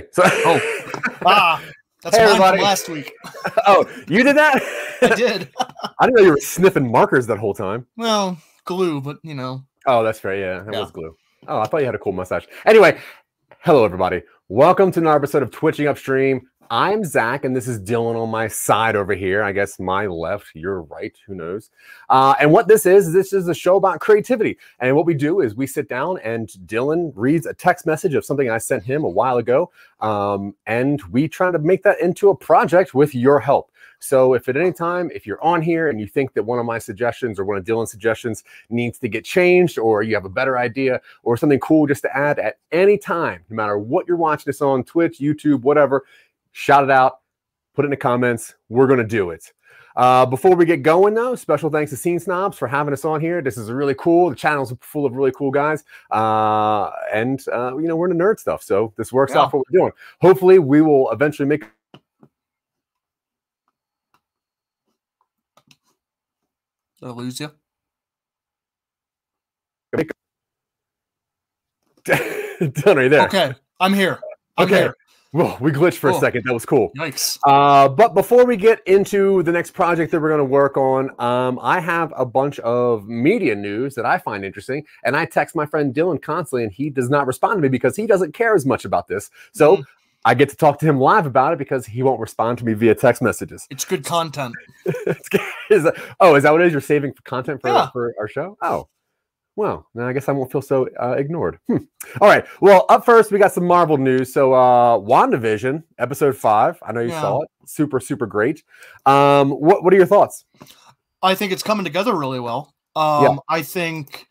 hey. So, Oh, ah, that's Hey, mine from everybody. last week. oh, you did that? I did. I didn't know you were sniffing markers that whole time. well, glue, but you know, Oh, that's right. Yeah, that Yeah. was glue. Oh, I thought you had a cool mustache. Anyway, hello everybody. Welcome to another episode of Twitching Upstream. I'm Zach, and this is Dylan on my side over here. I guess my left, your right, who knows? Uh, and what this is, this is a show about creativity. And what we do is we sit down and Dylan reads a text message of something I sent him a while ago, um, and we try to make that into a project with your help. So if at any time, if you're on here and you think that one of my suggestions or one of Dylan's suggestions needs to get changed, or you have a better idea or something cool just to add at any time, no matter what you're watching this on Twitch, YouTube, whatever, shout it out, put it in the comments. We're going to do it. Uh, before we get going, though, special thanks to Scene Snobs for having us on here. This is really cool. The channel's full of really cool guys, uh, and uh, you know we're into nerd stuff, so this works Yeah. out for what we're doing. Hopefully, we will eventually make did I lose you? done right there. Okay, I'm here. I'm Okay. here. Whoa, we glitched for a second. That was cool. Yikes. Uh, but before we get into the next project that we're going to work on, um, I have a bunch of media news that I find interesting, and I text my friend Dylan constantly, and he does not respond to me because he doesn't care as much about this. So Mhm. I get to talk to him live about it because he won't respond to me via text messages. It's good content. Is that- oh, is that what it is? You're saving content for, Yeah. for our show? Oh, well, then I guess I won't feel so uh, ignored. Hmm. All right. Well, up first, we got some Marvel news. So, uh, WandaVision, episode five. I know you Yeah. saw it. Super, super great. Um, what, what are your thoughts? I think it's coming together really well. Um, Yeah. I think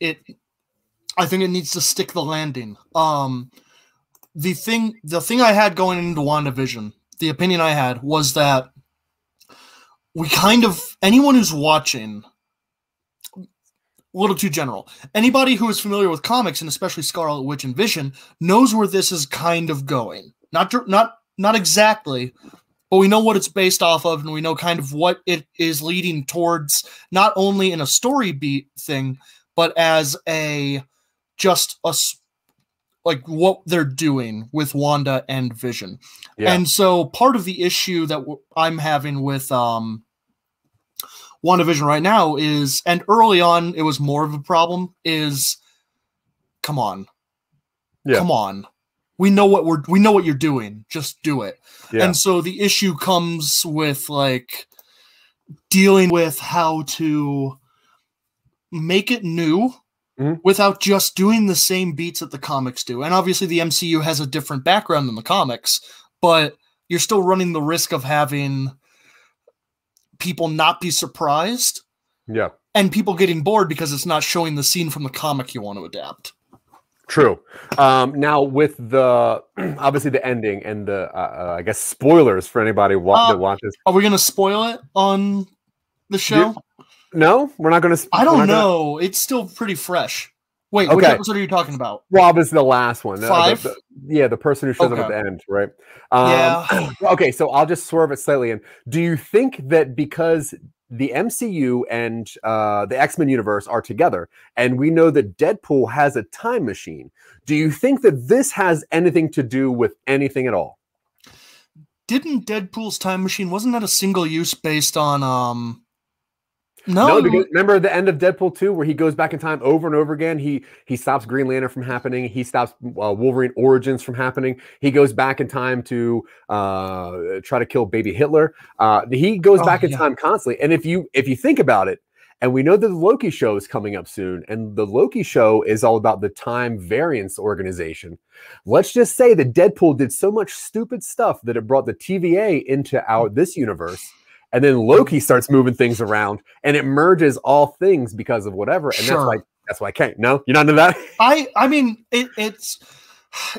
it. I think it needs to stick the landing. Um, the thing, the thing I had going into WandaVision, the opinion I had was that we kind of anyone who's watching. A little too general. Anybody who is familiar with comics and especially Scarlet Witch and Vision knows where this is kind of going. Not not not exactly, but we know what it's based off of and we know kind of what it is leading towards not only in a story beat thing but as a just a like what they're doing with Wanda and Vision. Yeah. And so part of the issue that I'm having with um WandaVision right now is and early on it was more of a problem is come on. Yeah. Come on. We know what we're we know what you're doing. Just do it. Yeah. And so the issue comes with like dealing with how to make it new Mhm. without just doing the same beats that the comics do. And obviously the MCU has a different background than the comics, but you're still running the risk of having people not be surprised yeah. and people getting bored because it's not showing the scene from the comic you want to adapt. True. Um, now with the obviously the ending and the uh, uh, I guess spoilers for anybody wa- Uh, that watches. Are we going to spoil it on the show? No, we're not going to. I don't know. It's still pretty fresh. Wait, which episode are you talking about? Rob is the last one. Uh, the- Five? the- yeah, the person who shows up at the end, right? Um, yeah. okay, so I'll just swerve it slightly. And do you think that because the MCU and uh, the X Men universe are together, and we know that Deadpool has a time machine, do you think that this has anything to do with anything at all? Didn't Deadpool's time machine wasn't that a single use based on um No, because remember the end of Deadpool 2 where he goes back in time over and over again. He he stops Green Lantern from happening. He stops uh, Wolverine Origins from happening. He goes back in time to uh, try to kill baby Hitler. Uh, he goes Oh, back in yeah. time constantly. And if you if you think about it, and we know that the Loki show is coming up soon, and the Loki show is all about the Time Variance Organization. Let's just say that Deadpool did so much stupid stuff that it brought the TVA into our this universe, and then Loki starts moving things around, and it merges all things because of whatever, and Sure. that's why that's why I can't. No, you're not into that. I I mean it, it's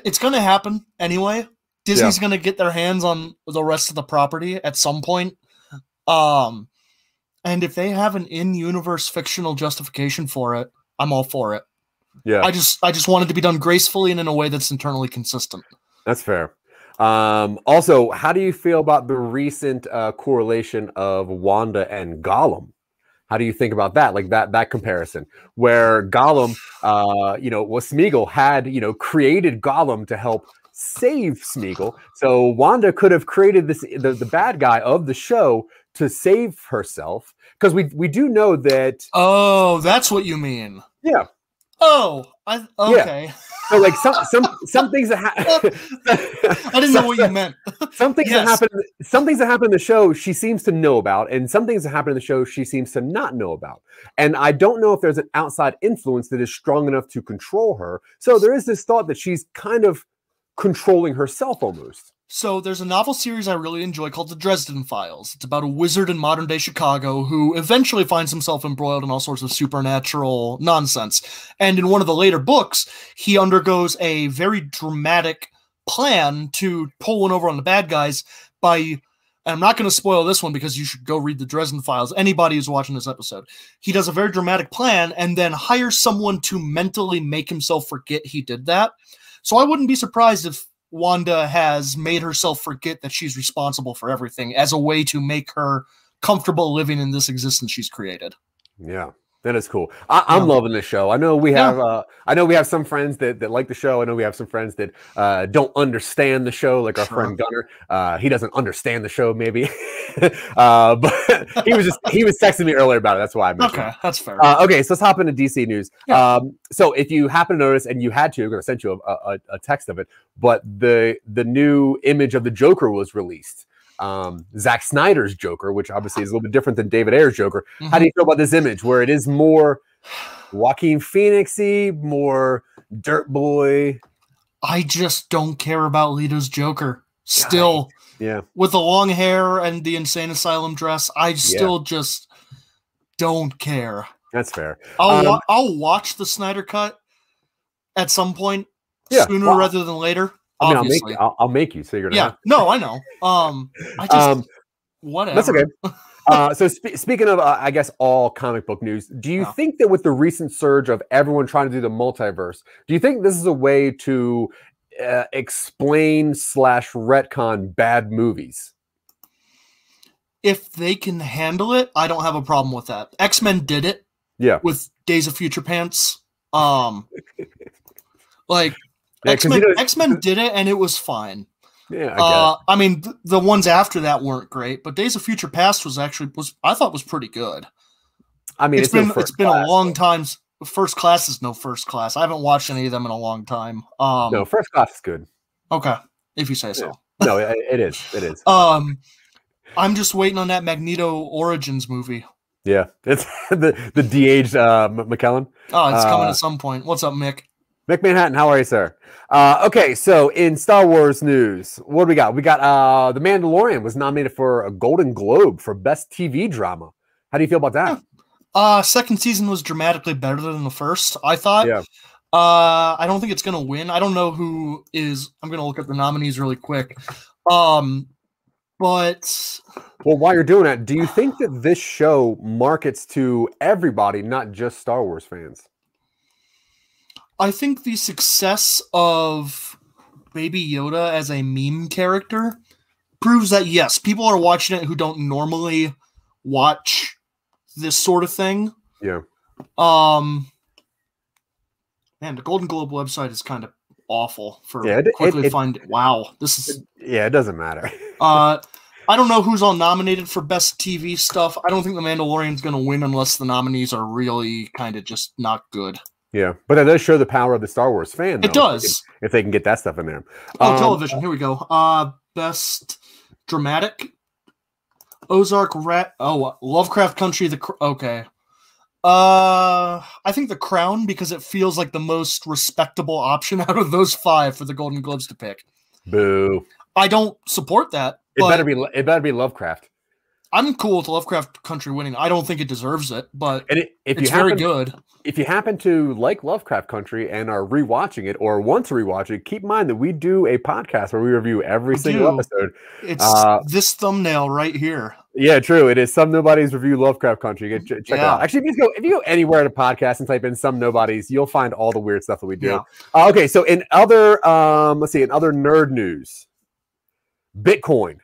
it's gonna happen anyway. Disney's gonna get their hands on the rest of the property at some point. Um and if they have an in-universe fictional justification for it, I'm all for it. Yeah, I just I just want it to be done gracefully and in a way that's internally consistent. that's fair. Um, also, how do you feel about the recent uh, correlation of Wanda and Gollum? How do you think about that? Like that that comparison, where Gollum, uh, you know, was Smeagol had you know created Gollum to help save Smeagol. So Wanda could have created this the, the bad guy of the show to save herself because we we do know that Oh, that's what you mean. yeah. Oh, I okay. So like some some some things that happen. I didn't know what you meant. some things Yes. that happen some things that happen in the show she seems to know about and some things that happen in the show she seems to not know about and i don't know if there's an outside influence that is strong enough to control her so there is this thought that she's kind of controlling herself almost So there's a novel series I really enjoy called The Dresden Files. It's about a wizard in modern day Chicago who eventually finds himself embroiled in all sorts of supernatural nonsense. And in one of the later books, he undergoes a very dramatic plan to pull one over on the bad guys by I'm not going to spoil this one because you should go read the Dresden Files. Anybody who's watching this episode, he does a very dramatic plan and then hires someone to mentally make himself forget he did that. So I wouldn't be surprised if Wanda has made herself forget that she's responsible for everything as a way to make her comfortable living in this existence she's created. yeah that is cool I, i'm Yeah. loving the show i know we Yeah. have uh i know we have some friends that, that like the show i know we have some friends that uh don't understand the show like our Sure. friend gunner uh he doesn't understand the show maybe uh but he was just he was texting me earlier about it that's why i mentioned it. Okay, that's fair. Uh, okay, so let's hop into DC news. Yeah. Um, so if you happen to notice, and you had to, I'm going to send you a, a, a text of it, but the the new image of the Joker was released. Um, Zack Snyder's Joker, which obviously is a little bit different than David Ayer's Joker. How do you feel about this image, where it is more Joaquin Phoenixy, more Dirt Boy? I just don't care about Leto's Joker. Still, Yeah, with the long hair and the insane asylum dress, I still just don't care. that's fair. I'll Um, wa- I'll watch the Snyder cut at some point Yeah, sooner well, rather than later. I mean, obviously. I'll make I'll, I'll make you. So you're yeah, no, I know. Um, I just Um, whatever. That's okay. uh, so spe- speaking of, uh, I guess all comic book news, do you Yeah. think that with the recent surge of everyone trying to do the multiverse, do you think this is a way to uh, explain slash retcon bad movies? If they can handle it, I don't have a problem with that. X Men did it Yeah, with Days of Future Pants. Um, like Yeah, X Men, X Men did it, and it was fine. yeah, I Uh, I mean, th- the ones after that weren't great, but Days of Future Past was actually was I thought was pretty good. I mean, it's been it's been class, a long time. First class is no first class. I haven't watched any of them in a long time. Um, No, first class is good. okay, if you say so. No, it, it is. It is. Um, I'm just waiting on that Magneto Origins movie. Yeah, it's the the de-aged uh, McKellen. Oh, it's coming Uh, at some point. What's up, Mick? Mick Manhattan, how are you, sir? Uh, okay, so in Star Wars news, what do we got? We got uh, The Mandalorian was nominated for a Golden Globe for Best TV Drama. How do you feel about that? Uh, second season was dramatically better than the first. I thought. Yeah. Uh, I don't think it's gonna win. I don't know who is. I'm gonna look at the nominees really quick. Um, but Well, while you're doing that, do you think that this show markets to everybody, not just Star Wars fans? I think the success of Baby Yoda as a meme character proves that yes, people are watching it who don't normally watch this sort of thing. Yeah. Um man, the Golden Globe website is kind of awful for Yeah, it- it- quickly it- find wow. This is Yeah, it doesn't matter. uh I don't know who's all nominated for best TV stuff. I don't think The Mandalorian's going to win unless the nominees are really kind of just not good. Yeah, but that does show the power of the Star Wars fan. It though, if they does. can- if they can get that stuff in there. Oh, Um, television. Here we go. Uh, best dramatic. Ozark Rat. Oh, Lovecraft Country. The Cr- okay. Uh, I think The Crown because it feels like the most respectable option out of those five for the Golden Globes to pick. Boo! I don't support that. It better be. It better be Lovecraft. I'm cool with Lovecraft Country winning. I don't think it deserves it, but And it, if it's you very good. if you happen to like Lovecraft Country and are rewatching it or want to rewatch it, keep in mind that we do a podcast where we review every We single do. episode. It's uh, this thumbnail right here. Yeah, true. It is some nobodies review Lovecraft Country. Get, ch- check it out. Actually, if you go if you go anywhere to podcast and type in some nobodies, you'll find all the weird stuff that we do. Yeah. Uh, okay, so in other um, let's see, in other nerd news, Bitcoin.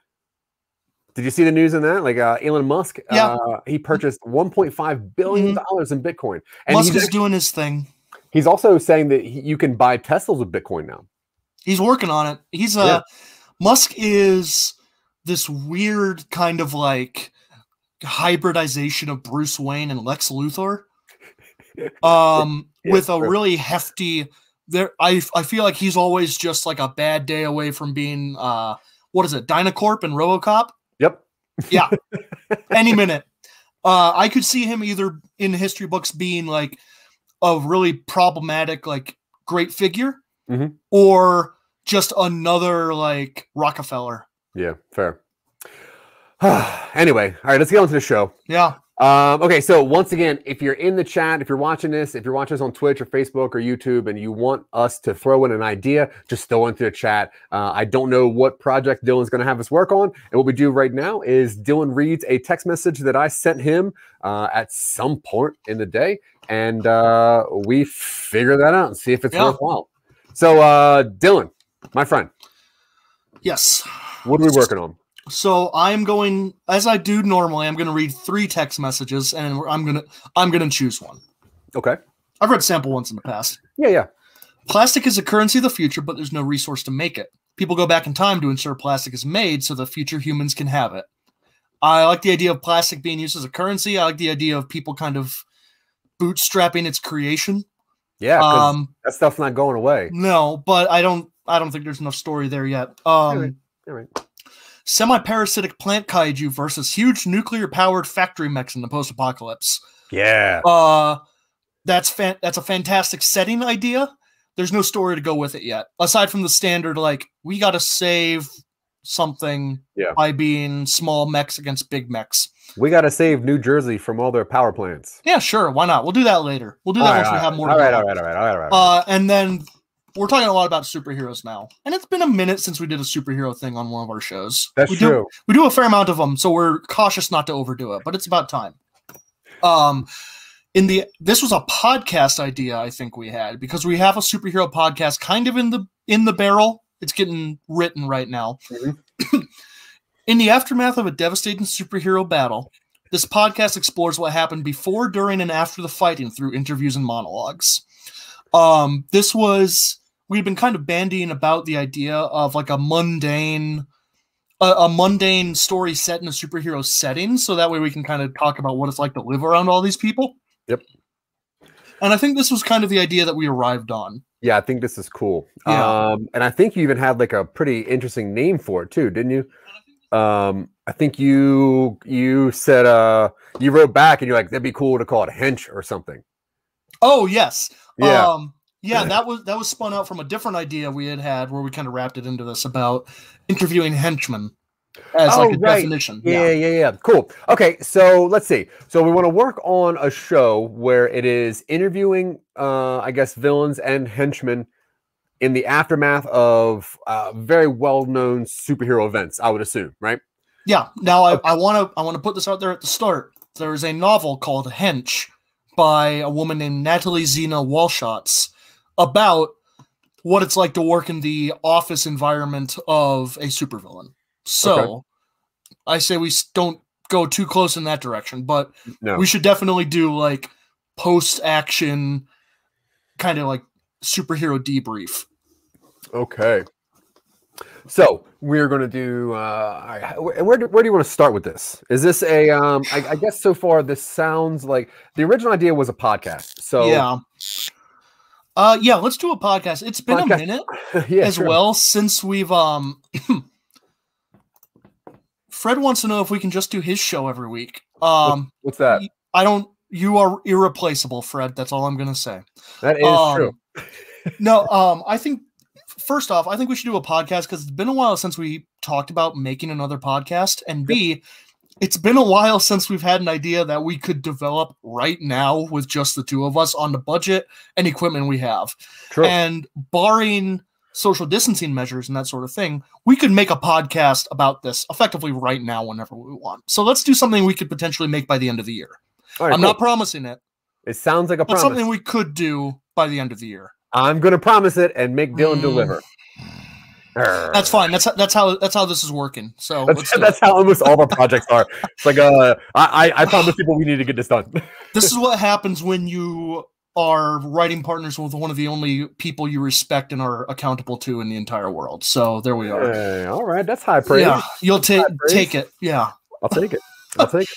Did you see the news in that? Like uh, Elon Musk, Yeah. uh, he purchased 1.5 billion dollars in Bitcoin, and Musk he's, is doing his thing. he's also saying that he, you can buy Teslas with Bitcoin now. He's working on it. He's uh Yeah. Musk is this weird kind of like hybridization of Bruce Wayne and Lex Luthor. Um Yeah, with a really hefty there I I feel like he's always just like a bad day away from being uh what is it, Dynacorp and Robocop? Yep. Yeah. Any minute. Uh I could see him either in history books being like a really problematic, like great figure, Mhm. or just another like Rockefeller. Yeah. Fair. anyway, all right. Let's get on to the show. Yeah. Um, okay, so once again, if you're in the chat, if you're watching this, if you're watching this on Twitch or Facebook or YouTube, and you want us to throw in an idea, just throw into the chat. Uh, I don't know what project Dylan's going to have us work on, and what we do right now is Dylan reads a text message that I sent him uh, at some point in the day, and uh, we figure that out and see if it's Yeah. worthwhile. So, uh, Dylan, my friend, Yes. what are we working on? So I'm going as I do normally. I'm going to read three text messages, and I'm going to I'm going to choose one. Okay. I've read sample ones in the past. Yeah, yeah. Plastic is a currency of the future, but there's no resource to make it. People go back in time to ensure plastic is made so the future humans can have it. I like the idea of plastic being used as a currency. I like the idea of people kind of bootstrapping its creation. Yeah, Um, that stuff's not going away. no, but I don't. I don't think there's enough story there yet. Um, Alright. All right. Semi-parasitic plant kaiju versus huge nuclear-powered factory mechs in the post-apocalypse. Yeah. Uh, that's fan- that's a fantastic setting idea. There's no story to go with it yet, aside from the standard like we got to save something Yeah. by being small mechs against big mechs. We got to save New Jersey from all their power plants. Yeah, sure, why not? We'll do that later. We'll do that All right, once we have more. All right, all right, all right, all right, all right. Uh, and then we're talking a lot about superheroes now, and it's been a minute since we did a superhero thing on one of our shows. That's we do, true. we do a fair amount of them, so we're cautious not to overdo it, but it's about time. Um, in the this was a podcast idea I think we had because we have a superhero podcast kind of in the in the barrel. It's getting written right now. Mhm. in the aftermath of a devastating superhero battle, this podcast explores what happened before, during, and after the fighting through interviews and monologues. Um, this was we've been kind of bandying about the idea of like a mundane a, a mundane story set in a superhero setting so that way we can kind of talk about what it's like to live around all these people Yep. and i think this was kind of the idea that we arrived on Yeah, I think this is cool. Yeah. Um, and I think you even had like a pretty interesting name for it too, didn't you? Um, I think you you said uh you wrote back and you're like that'd be cool to call it hench or something. oh yes Yeah. um yeah that was that was spun out from a different idea we had had where we kind of wrapped it into this about interviewing henchmen as Oh, like a right. definition Yeah, yeah, yeah. Cool. Okay, so let's see. So we want to work on a show where it is interviewing, uh, I guess, villains and henchmen in the aftermath of uh, very well-known superhero events. I would assume, right? Yeah. Now I, I want to I want to put this out there at the start. There is a novel called Hench by a woman named Natalie Zina Walschots about what it's like to work in the office environment of a supervillain. So Okay. I say we don't go too close in that direction, but No. we should definitely do like post action kind of like superhero debrief. Okay. So we're going to do. Uh, all right, where, where do, where do you want to start with this? Is this a? Um, I, I guess so far this sounds like the original idea was a podcast. So yeah. Uh yeah, let's do a podcast. It's been Podcast. a minute. yeah, as sure. well since we've um Fred wants to know if we can just do his show every week. Um What's that? I don't you are irreplaceable, Fred. That's all I'm gonna say. That is um, true. No, um I think first off, I think we should do a podcast because it's been a while since we talked about making another podcast. And B, it's been a while since we've had an idea that we could develop right now with just the two of us on the budget and equipment we have. True. And barring social distancing measures and that sort of thing, we could make a podcast about this effectively right now whenever we want. So let's do something we could potentially make by the end of the year. Right, I'm cool. not promising it, It sounds like a but promise. something we could do by the end of the year. I'm going to promise it and make Dylan Mm. deliver. That's fine. That's that's how that's how this is working. So That's, that's how almost all of our projects are. It's like, uh, I, I, I promise people we need to get this done. this is what happens when you are writing partners with one of the only people you respect and are accountable to in the entire world. So there we are. Hey, all right, that's high praise. Yeah, you'll take take it. Yeah. I'll take it. I'll take.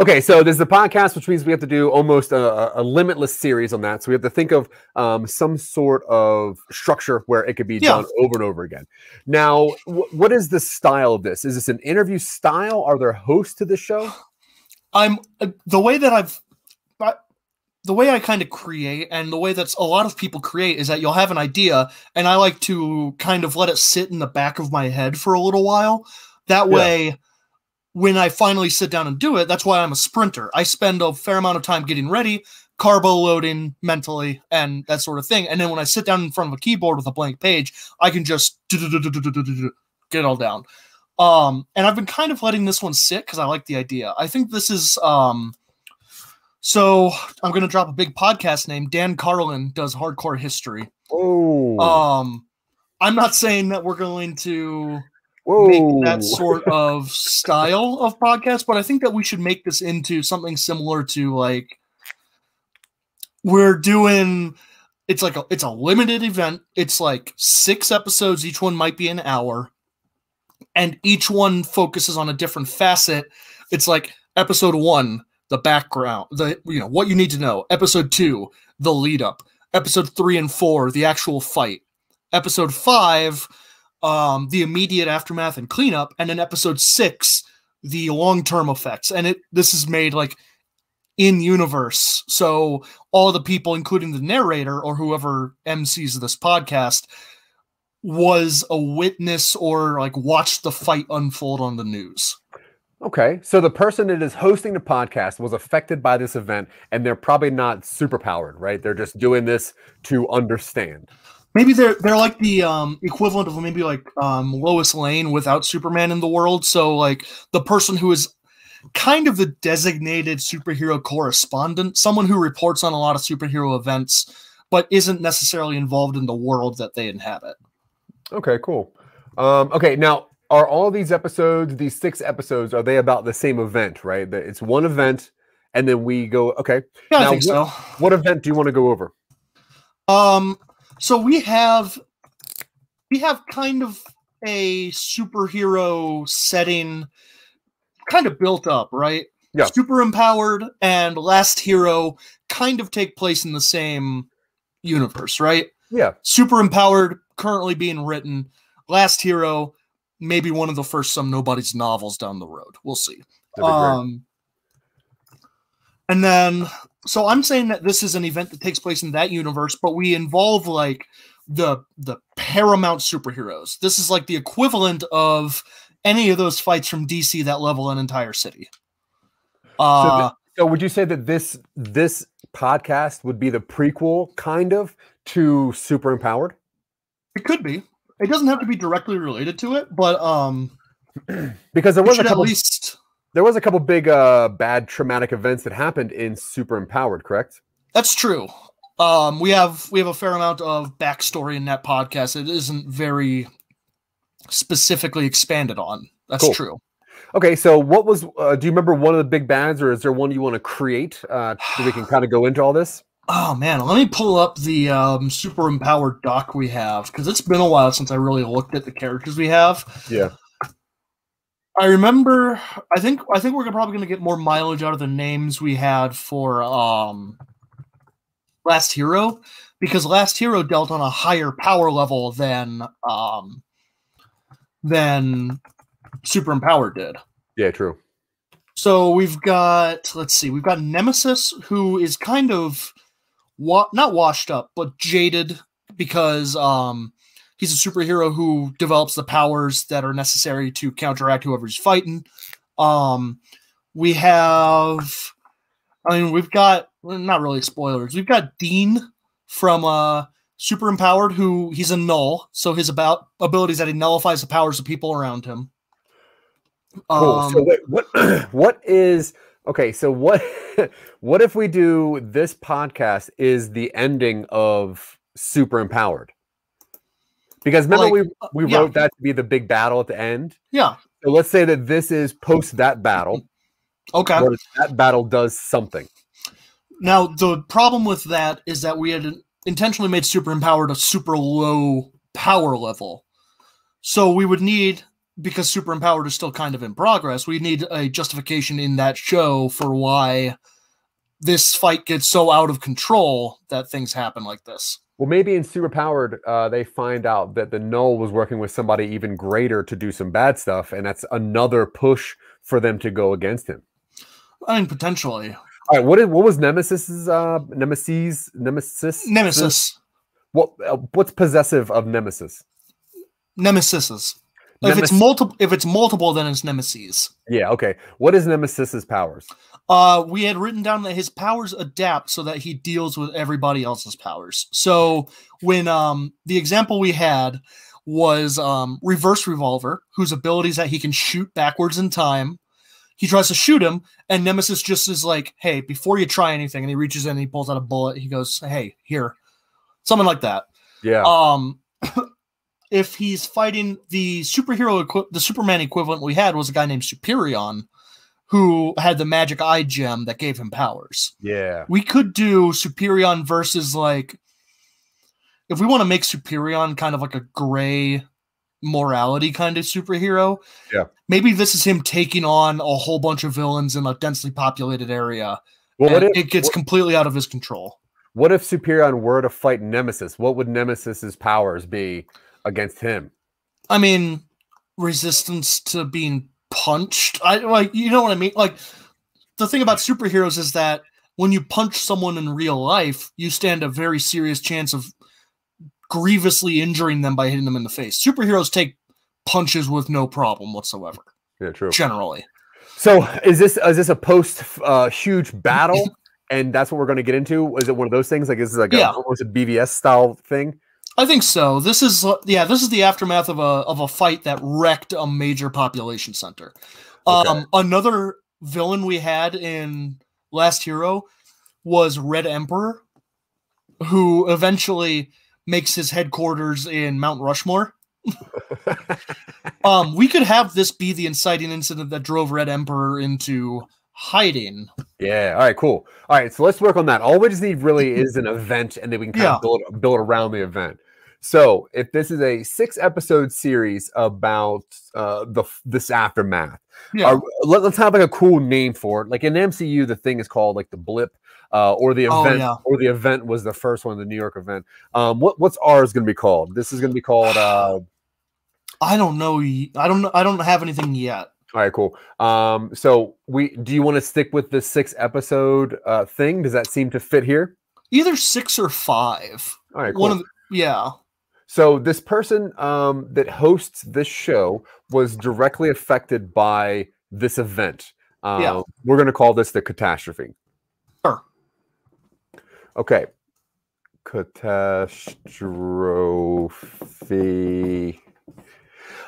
Okay, so there's the podcast, which means we have to do almost a, a- limitless series on that. So we have to think of um, some sort of structure where it could be Yeah. done over and over again. Now, wh- what is the style of this? Is this an interview style? Are there hosts to the show? I'm uh, the way that I've I- the way I kind of create and the way that's a lot of people create is that you'll have an idea and I like to kind of let it sit in the back of my head for a little while. That Yeah. When I finally sit down and do it, that's why I'm a sprinter. I spend a fair amount of time getting ready, carbo loading mentally and that sort of thing. And then when I sit down in front of a keyboard with a blank page, I can just get it all down. Um, and I've been kind of letting this one sit because I like the idea. I think this is um so I'm gonna drop a big podcast name. Dan Carlin does hardcore history. Oh, Um I'm not saying that we're going to whoa. make that sort of style of podcast, but I think that we should make this into something similar to like we're doing it's like a it's a limited event. It's like six episodes, each one might be an hour, and each one focuses on a different facet. It's like episode one, the background, the you know, what you need to know. Episode two, the lead up. Episode three and four, the actual fight. Episode five, um, the immediate aftermath and cleanup, and then episode six, the long term effects. And it this is made like in universe, so all the people, including the narrator or whoever MCs this podcast, was a witness or like watched the fight unfold on the news. Okay, so the person that is hosting the podcast was affected by this event, and they're probably not super powered, right? They're just doing this to understand. Maybe they're they're like the um, equivalent of maybe like um, Lois Lane without Superman in the world. So like the person who is kind of the designated superhero correspondent, someone who reports on a lot of superhero events, but isn't necessarily involved in the world that they inhabit. Okay, cool. Um, okay, now are all these episodes, these six episodes, are they about the same event, right? It's one event, and then we go. Okay, Yeah, Now, I think so. what event do you want to go over? Um, so we have we have kind of a superhero setting kind of built up, right? Yeah. Super empowered and Last Hero kind of take place in the same universe, right? Yeah, Super empowered currently being written. Last Hero maybe one of the first some nobody's novels down the road. We'll see. Um, and then, so I'm saying that this is an event that takes place in that universe, but we involve like the the paramount superheroes. This is like the equivalent of any of those fights from DC that level an entire city. Uh, So would you say that this this podcast would be the prequel, kind of, to Super Empowered? it could be. It doesn't have to be directly related to it, but um, Because there was a should at couple, least. There was a couple big uh, bad traumatic events that happened in Super Empowered, correct? That's true. Um, we have we have a fair amount of backstory in that podcast. It isn't very specifically expanded on. That's Cool. true. Okay, so what was? Uh, do you remember one of the big bads, or is there one you want to create uh, so we can kind of go into all this? Oh man, let me pull up the um, super empowered doc we have because it's been a while since I really looked at the characters we have. Yeah. I remember. I think. I think we're probably going to get more mileage out of the names we had for um, Last Hero because Last Hero dealt on a higher power level than um, than Super Empowered did. Yeah, true. So we've got let's see, we've got Nemesis who is kind of wa- not washed up, but jaded because um he's a superhero who develops the powers that are necessary to counteract whoever he's fighting. Um We have, I mean, we've got well, not really spoilers. We've got Dean from uh, Super Empowered, who he's a null, so his about abilities that he nullifies the powers of people around him. Cool. Um, so wait, what what is okay? So what what if we do this podcast is the ending of Super Empowered? Because remember Like, uh, we we yeah. wrote that to be the big battle at the end. yeah. So let's say that this is post that battle. Okay. that battle does something. Now the problem with that is that we had intentionally made super empowered a super low power level. So we would need because super empowered is still kind of in progress, we need a justification in that show for why this fight gets so out of control that things happen like this. Well, maybe in Superpowered, uh, they find out that the Null was working with somebody even greater to do some bad stuff, and that's another push for them to go against him. I mean potentially. All right, what is what was Nemesis's uh Nemesis Nemesis Nemesis. What uh, what's possessive of Nemesis? If it's multiple if it's multiple, then it's nemesis. Yeah, okay. What is Nemesis's powers? Uh, we had written down that his powers adapt so that he deals with everybody else's powers. So when um the example we had was um reverse revolver, whose abilities that he can shoot backwards in time. He tries to shoot him, and Nemesis just is like, "Hey, before you try anything," and he reaches in, and he pulls out a bullet. He goes, "Hey, here," something like that. Yeah. Um, if he's fighting the superhero, equi- the Superman equivalent we had was a guy named Superion, who had the magic eye gem that gave him powers. yeah. We could do Superion versus like, if we want to make Superion kind of like a gray morality kind of superhero. Yeah. Maybe this is him taking on a whole bunch of villains in a densely populated area. Well, if it gets what, completely out of his control. what if Superion were to fight Nemesis? What would Nemesis's powers be against him? I mean, resistance to being punched. I like you know what I mean. Like the thing about superheroes is that when you punch someone in real life, you stand a very serious chance of grievously injuring them by hitting them in the face. Superheroes take punches with no problem whatsoever. Yeah, true. Generally, So is this is this a post uh, huge battle, and that's what we're going to get into? Is it one of those things like is this like Yeah. a, almost a BVS style thing? I think so. This is yeah, this is the aftermath of a of a fight that wrecked a major population center. Okay. Um, another villain we had in Last Hero was Red Emperor, who eventually makes his headquarters in Mount Rushmore. um, we could have this be the inciting incident that drove Red Emperor into hiding. Yeah. All right. Cool. All right. So let's work on that. All we just need really is an event, and then we can kind Yeah. of build build around the event. So if this is a six episode series about uh, the this aftermath, Yeah. uh, let, us have like a cool name for it. Like in MCU, the thing is called like the blip. Uh, or the Oh, event, yeah. or the event was the first one, the New York event. Um, what what's ours going to be called? This is going to be called. Uh, I don't know. I don't. I don't have anything yet. All right, cool. Um, so we do you want to stick with the six episode uh thing? Does that seem to fit here? Either six or five. All right, cool. One of the, yeah. So this person um that hosts this show was directly affected by this event. Um, Yeah. we're gonna call this the catastrophe. Sure. Okay. Catastrophe.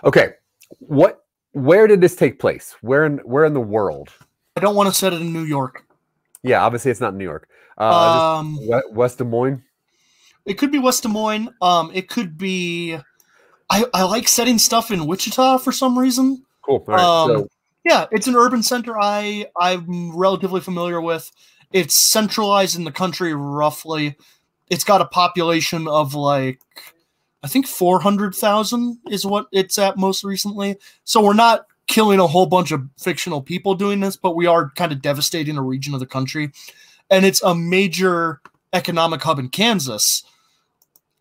Okay. What where did this take place? Where in where in the world? I don't want to set it in New York. Yeah, obviously it's not New York. Uh, um, West Des Moines. It could be West Des Moines. Um, it could be. I, I like setting stuff in Wichita for some reason. Cool. Right. Um, so Yeah, it's an urban center I I'm relatively familiar with. It's centralized in the country roughly. It's got a population of like I think 400,000 is what it's at most recently. So we're not killing a whole bunch of fictional people doing this, but we are kind of devastating a region of the country. And it's a major economic hub in Kansas,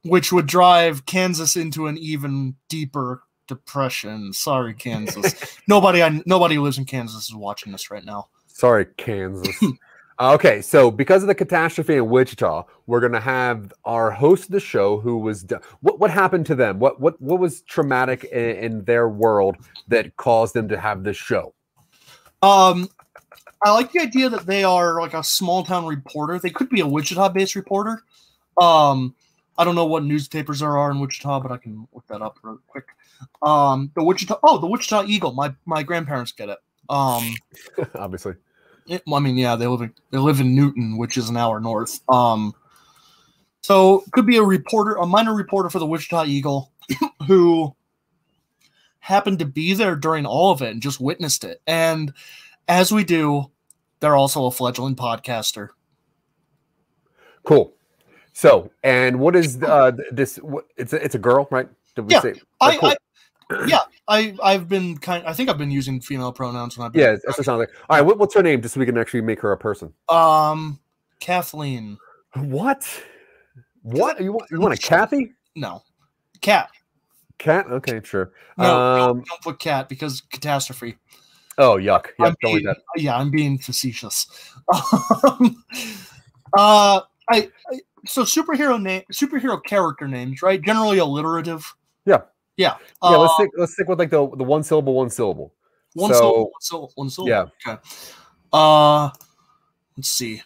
which would drive Kansas into an even deeper depression. Sorry, Kansas. nobody I nobody who lives in Kansas is watching this right now. sorry, Kansas. Uh, okay, so because of the catastrophe in Wichita, we're gonna have our host of the show, who was d- what what happened to them? What what what was traumatic in, in their world that caused them to have this show? Um I like the idea that they are like a small town reporter. They could be a Wichita based reporter. Um, I don't know what newspapers there are in Wichita, but I can look that up real quick. Um, the Wichita, oh, the Wichita Eagle. My my grandparents get it. Um, Obviously. it- I mean, yeah, they live in they live in Newton, which is an hour north. Um, so could be a reporter, a minor reporter for the Wichita Eagle, who happened to be there during all of it and just witnessed it. And as we do, they're also a fledgling podcaster. Cool. So, and what is uh this? What, it's a, it's a girl, right? Did we Yeah, say? I, cool. I yeah, I I've been kind. I think I've been using female pronouns when I've been. yeah, that's what sounds like. All right, what, what's her name? Just so we can actually make her a person. Um, Kathleen. What? What you want? You want a Kathy? No, cat. Cat? Okay, sure. No, don't- um. don't put cat because catastrophe. Oh, yuck. Yep. Don't being, that. yeah, I'm being facetious. Um, uh, I, I so superhero name, superhero character names, right? Generally alliterative. Yeah. yeah. Yeah. Let's Uh, stick. Let's stick with like the the one syllable, one syllable. one so- syllable, one syllable, one syllable. Yeah. Okay. Uh, let's see.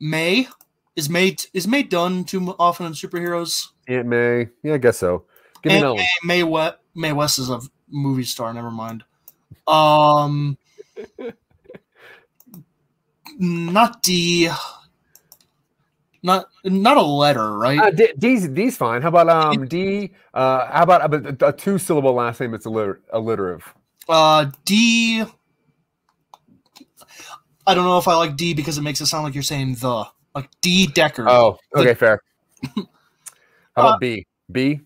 May is May is May done too often in superheroes? Aunt May. Yeah, I guess so. Give me Aunt another one. May West May West is a movie star. Never mind. Um, not D. Not not a letter, right? Uh, D, D's D's fine. How about um D? Uh, how about a, a two syllable last name that's alliter- alliterative? Uh, D. I don't know if I like D because it makes it sound like you're saying the like D Decker. Oh, The- okay, fair. How about Uh, B? B?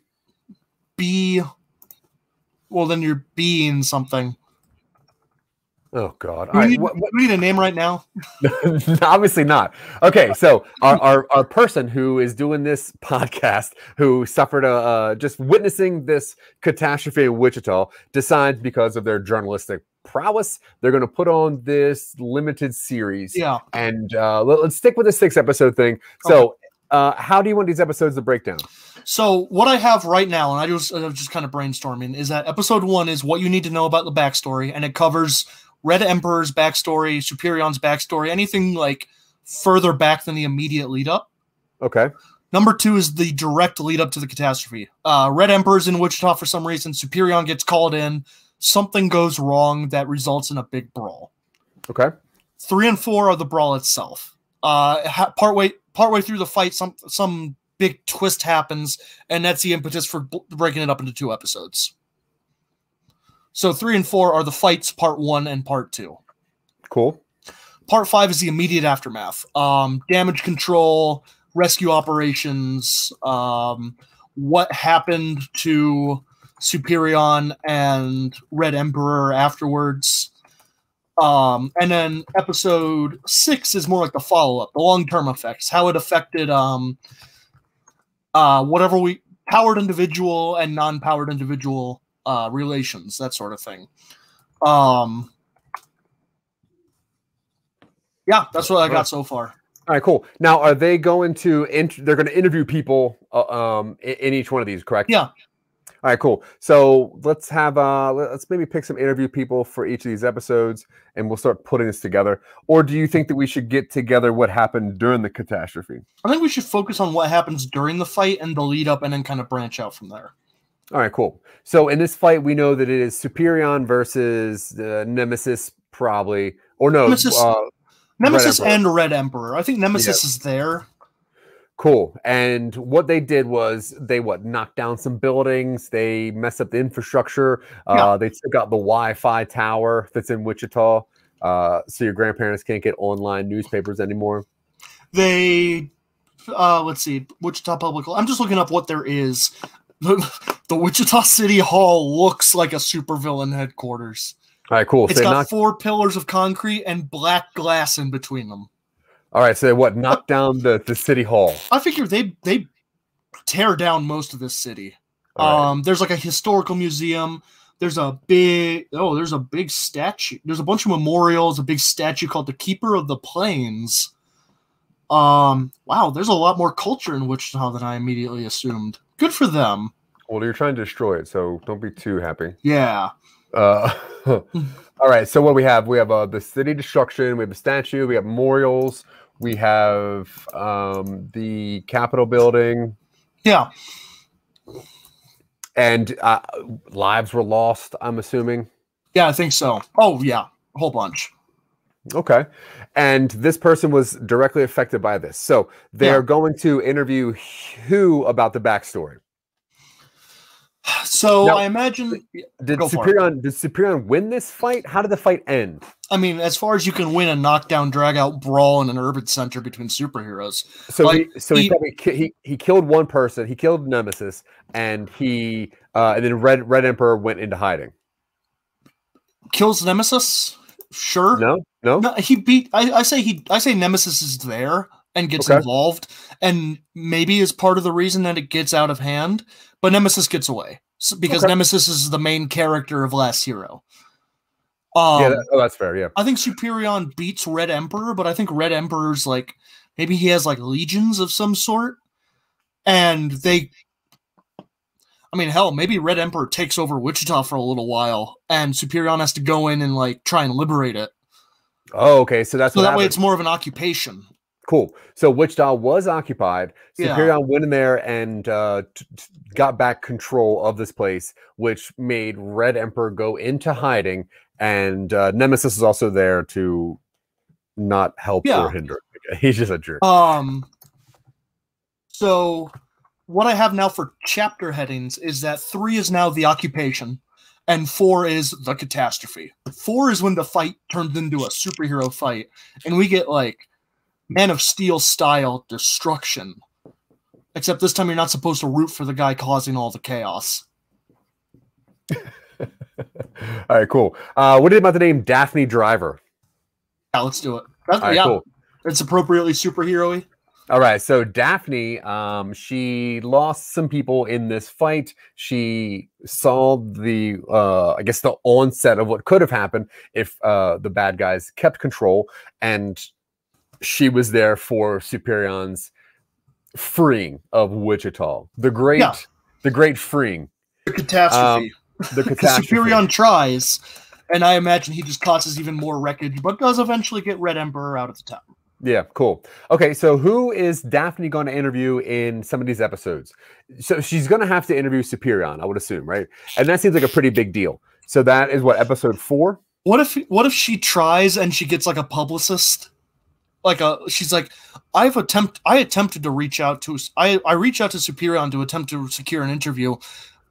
B. Well, then you're being something. Oh God! Do we, need, do we need a name right now? obviously not. Okay, so our, our our person who is doing this podcast, who suffered a uh, just witnessing this catastrophe in Wichita, decides because of their journalistic prowess, they're going to put on this limited series. Yeah. and uh, let, us stick with the six episode thing. So, uh, how do you want these episodes to break down? So what I have right now, and I just I was just kind of brainstorming, is that episode one is what you need to know about the backstory, and it covers Red Emperor's backstory, Superion's backstory, anything like further back than the immediate lead up. Okay. Number two is the direct lead up to the catastrophe. Uh, Red Emperor's in Wichita for some reason. Superion gets called in. Something goes wrong that results in a big brawl. Okay. Three and four are the brawl itself. Uh, ha- partway partway through the fight, some some big twist happens, and that's the impetus for b- breaking it up into two episodes. So three and four are the fights, part one and part two. Cool. Part five is the immediate aftermath. Um, damage control, rescue operations, um, what happened to Superion and Red Emperor afterwards. Um, and then episode six is more like the follow up, the long term effects, how it affected um, uh, whatever we powered individual and non powered individual uh, relations, that sort of thing. Um, yeah, that's what I got so far. All right, cool. Now, are they going to? Int- they're going to interview people uh, um, in, in each one of these, correct? Yeah. All right, cool. So let's have uh, let- let's maybe pick some interview people for each of these episodes, and we'll start putting this together. Or do you think that we should get together what happened during the catastrophe? I think we should focus on what happens during the fight and the lead up, and then kind of branch out from there. All right, cool. So in this fight, we know that it is Superion versus uh, Nemesis, probably, or no, Nemesis- uh, Nemesis Emperor. and Red Emperor. I think Nemesis is there. Cool. And what they did was they what knocked down some buildings. They messed up the infrastructure. Uh, They took out the Wi-Fi tower that's in Wichita, uh, so your grandparents can't get online newspapers anymore. They, uh, let's see, Wichita Public. I'm just looking up what there is. The, the Wichita City Hall looks like a supervillain headquarters. All right, cool. It's so got knocked, four pillars of concrete and black glass in between them. all right, so they what Knock down the the city hall. I figure they they tear down most of this city. Right. Um, there's like a historical museum. There's a big oh, there's a big statue. There's a bunch of memorials. A big statue called the Keeper of the Plains. Um, wow, there's a lot more culture in Wichita than I immediately assumed. Good for them. Well, you're trying to destroy it, so don't be too happy. Yeah. Uh, all right. So what we have? We have uh, the city destruction. We have the statue. We have memorials. We have um, the Capitol building, Yeah. and uh, lives were lost. I'm assuming. Yeah, I think so. Oh yeah, a whole bunch. Okay. And this person was directly affected by this. So they're Yeah. going to interview who about the backstory. So Now- I imagine Did. Superion did Superion win this fight? How did the fight end? I mean, as far as you can win a knockdown drag out brawl in an urban center between superheroes. So Like, he so he, he- he he killed one person. He killed Nemesis, and he uh, and then Red Red Emperor went into hiding. Kills Nemesis? Sure. No, no. No, he beat I, I say he I say Nemesis is there and gets Okay. involved and maybe is part of the reason that it gets out of hand, but Nemesis gets away. S because Okay. Nemesis is the main character of Last Hero. Um yeah, that, oh, that's fair. Yeah. I think Superion beats Red Emperor, but I think Red Emperor's like maybe he has like legions of some sort, and they. I mean, hell, maybe Red Emperor takes over Wichita for a little while, and Superion has to go in and like try and liberate it. Oh, okay. So that's So that way, it's more of an occupation. Cool. So Wichita was occupied. Yeah. Superion went in there and uh, t- t- got back control of this place, which made Red Emperor go into hiding. And uh, Nemesis is also there to not help Yeah. or hinder. He's just a jerk. Um. So, what I have now for chapter headings is that three is now the occupation, and four is the catastrophe. Four is when the fight turns into a superhero fight, and we get like Man of Steel style destruction. Except this time you're not supposed to root for the guy causing all the chaos. All right, cool. Uh, what do you think about the name Daphne Driver? Yeah, let's do it. That's, right, yeah, cool. it's appropriately superhero-y. All right, so Daphne, um, she lost some people in this fight. She saw the, uh, I guess, the onset of what could have happened if uh, the bad guys kept control, and she was there for Superion's freeing of Wichita, the great, Yeah. the great freeing, The catastrophe. the Because catastrophe. Superion tries, and I imagine he just causes even more wreckage, but does eventually get Red Emperor out of the town. Yeah, cool. Okay, so who is Daphne going to interview in some of these episodes? So she's going to have to interview Superion, I would assume, right? And that seems like a pretty big deal. So that is what episode four. What if what if she tries and she gets like a publicist? Like a she's like, I've attempt I attempted to reach out to I, I reach out to Superion to attempt to secure an interview,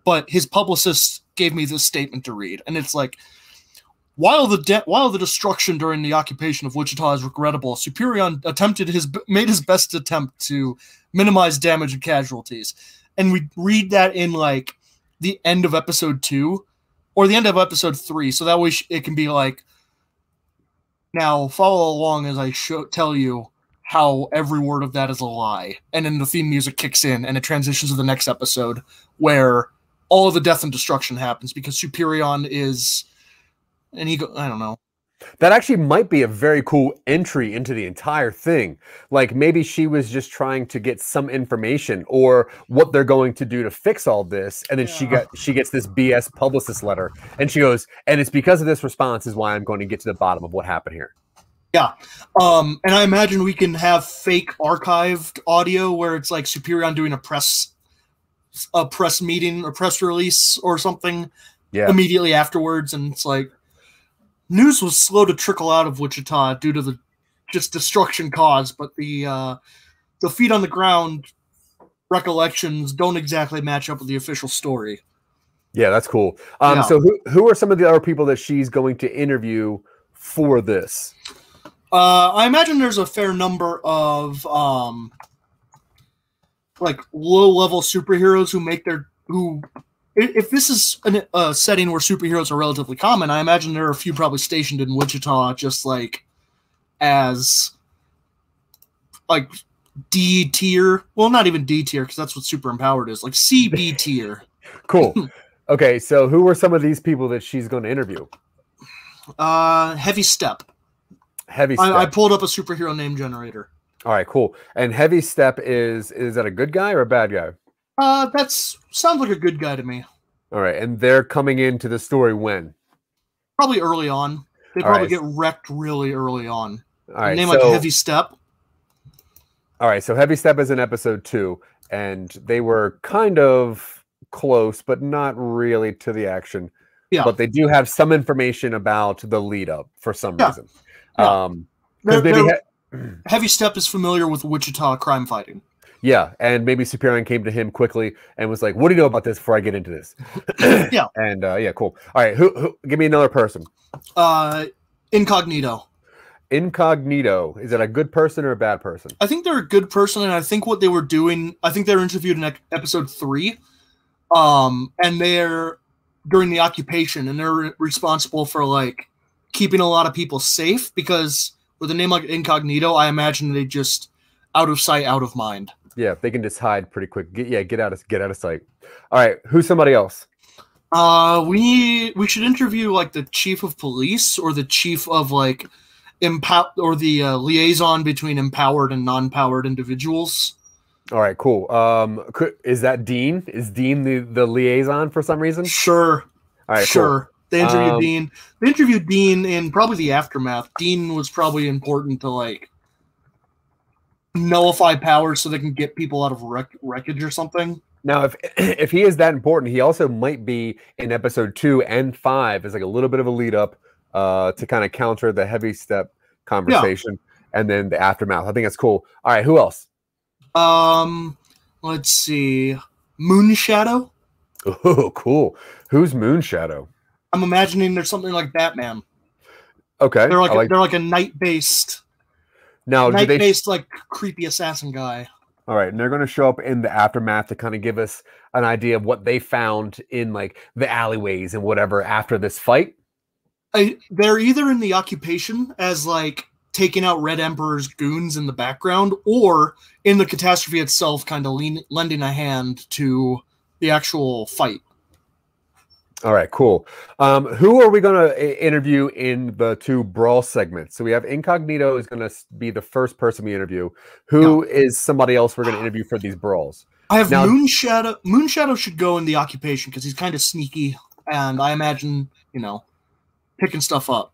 but his publicist gave me this statement to read, and it's like while the de- while the destruction during the occupation of Wichita is regrettable, Superion attempted his made his best attempt to minimize damage and casualties. And we read that in like the end of episode 2 or the end of episode 3 so that way it can be like now follow along as I show tell you how every word of that is a lie. And then the theme music kicks in and it transitions to the next episode where all of the death and destruction happens because Superion is and he go I don't know. That actually might be a very cool entry into the entire thing. Like maybe she was just trying to get some information or what they're going to do to fix all this, and then she got she gets this BS publicist letter, and she goes, and it's because of this response is why I'm going to get to the bottom of what happened here. Yeah, um, and I imagine we can have fake archived audio where it's like Superion doing a press a press meeting or press release or something Yeah. immediately afterwards, and it's like news was slow to trickle out of Wichita due to the just destruction caused, but the uh, the feet on the ground recollections don't exactly match up with the official story. Yeah, that's cool. Um, Yeah. So who who are some of the other people that she's going to interview for this? Uh, I imagine there's a fair number of um, like low level superheroes who make their who. If this is an, a setting where superheroes are relatively common, I imagine there are a few probably stationed in Wichita, just like as like D tier. Well, not even D tier because that's what super empowered is. Like CB tier. Cool. okay, so who are some of these people that she's going to interview? Uh, heavy step. Heavy Step. I, I pulled up a superhero name generator. All right, cool. And Heavy Step is is that a good guy or a bad guy? Uh, that's sounds like a good guy to me. All right, and they're coming into the story when? Probably early on. They All probably right. get wrecked really early on. All right, Name so, like a heavy step. all right, so Heavy Step is in episode two, and they were kind of close, but not really to the action. Yeah. But they do have some information about the lead up for some Yeah. reason. Yeah. Um, They're- they're- he- Heavy step is familiar with Wichita crime fighting. Yeah, and maybe Superion came to him quickly and was like, "What do you know about this before I get into this?" Yeah. and uh, yeah, cool. All right, who, who? Give me another person. Uh, incognito. Incognito. Is it a good person or a bad person? I think they're a good person, and I think what they were doing. I think they were interviewed in episode three, um, and they're during the occupation, and they're re- responsible for like keeping a lot of people safe because with a name like Incognito, I imagine they just out of sight, out of mind. Yeah, they can just hide pretty quick. Get, yeah, get out of get out of sight. All right, who's somebody else? Uh, we we should interview like the chief of police or the chief of like empower or the uh, liaison between empowered and non-powered individuals. All right, cool. Um, could, is that Dean? Is Dean the the liaison for some reason? Sure, All right, cool. sure. They interviewed Um, Dean. They interviewed Dean in probably the aftermath. Dean was probably important to like nullify powers so they can get people out of wreck- wreckage or something. Now, if if he is that important, he also might be in episode two and five as like a little bit of a lead up uh, to kind of counter the heavy step conversation and then the aftermath. I think that's cool. All right, who else? Um, let's see, Moonshadow. Oh, cool. Who's Moonshadow? I'm imagining there's something like Batman. Okay. They're like, like they're like a night based now. Do they? based like creepy assassin guy. All right, and they're going to show up in the aftermath to kind of give us an idea of what they found in like the alleyways and whatever after this fight. I, they're either in the occupation as like taking out Red Emperor's goons in the background, or in the catastrophe itself, kind of lean, lending a hand to the actual fight. All right, cool. Um, who are we going to interview in the two brawl segments? So we have Incognito is going to be the first person we interview. Who is somebody else we're going to interview for these brawls? I have Now- Moonshadow. Moonshadow should go in the occupation because he's kind of sneaky, and I imagine you know picking stuff up.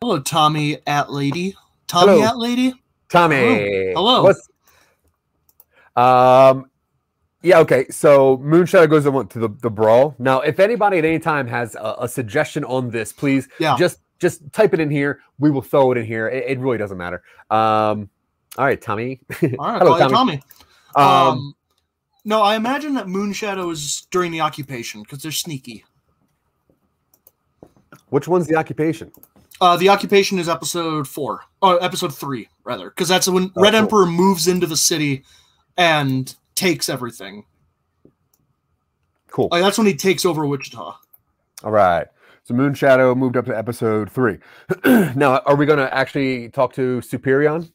Hello, Tommy at lady. Tommy Hello. at lady. Tommy. Hello. What's um yeah, okay. So Moonshadow goes on to the, the brawl. Now, if anybody at any time has a, a suggestion on this, please Yeah. just just type it in here. We will throw it in here. It, it really doesn't matter. Um all right, Tommy. All right, Hello, Tommy. Tommy. Um, Um, no, I imagine that Moonshadow is during the occupation because they're sneaky. which one's the occupation? Uh, the occupation is episode four, or episode three, rather, because that's when Oh, Red cool. Emperor moves into the city and takes everything. Cool. Like, that's when he takes over Wichita. All right. So Moonshadow moved up to episode three. now, are we going to actually talk to Superion?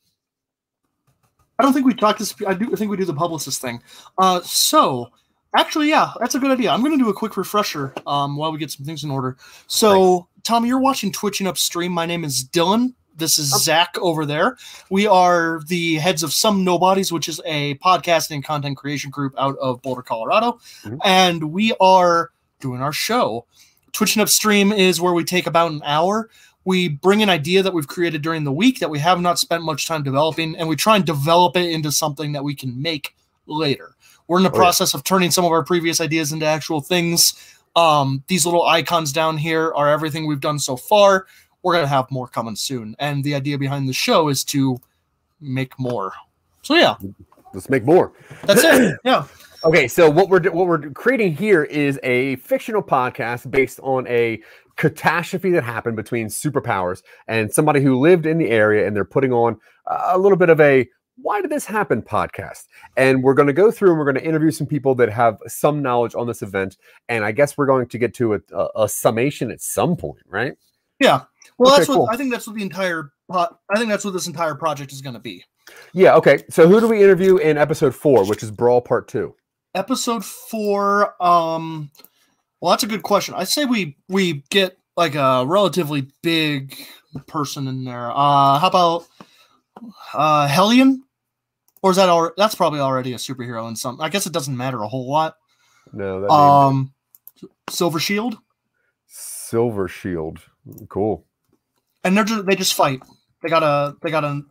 I don't think we talked to. I do. I think we do the publicist thing. Uh, so actually, yeah, that's a good idea. I'm going to do a quick refresher um, while we get some things in order. So, Tommy, you're watching Twitching Upstream. My name is Dylan. This is Zach over there. We are the heads of Some Nobodies, which is a podcasting and content creation group out of Boulder, Colorado, Mhm. and we are doing our show. Twitching Upstream is where we take about an hour we bring an idea that we've created during the week that we have not spent much time developing and we try and develop it into something that we can make later we're in the Oh, yeah. process of turning some of our previous ideas into actual things um, these little icons down here are everything we've done so far we're going to have more coming soon and the idea behind the show is to make more so yeah Let's make more. that's it yeah Okay, so what we're what we're creating here is a fictional podcast based on a catastrophe that happened between superpowers and somebody who lived in the area, and they're putting on a little bit of a "Why did this happen?" podcast. And we're going to go through and we're going to interview some people that have some knowledge on this event, and I guess we're going to get to a, a, a summation at some point, right? yeah well Okay, that's what cool. i think that's what the entire po- i think that's what this entire project is going to be Yeah. Okay. So who do we interview in episode four, which is Brawl Part Two? episode four um well that's a good question i say we we get like a relatively big person in there uh how about uh hellion Or is that already? That's probably already a superhero in some. I guess it doesn't matter a whole lot. No, that Um, Silver Shield, Silver Shield. Cool. And they're just, they just fight. They got a they got a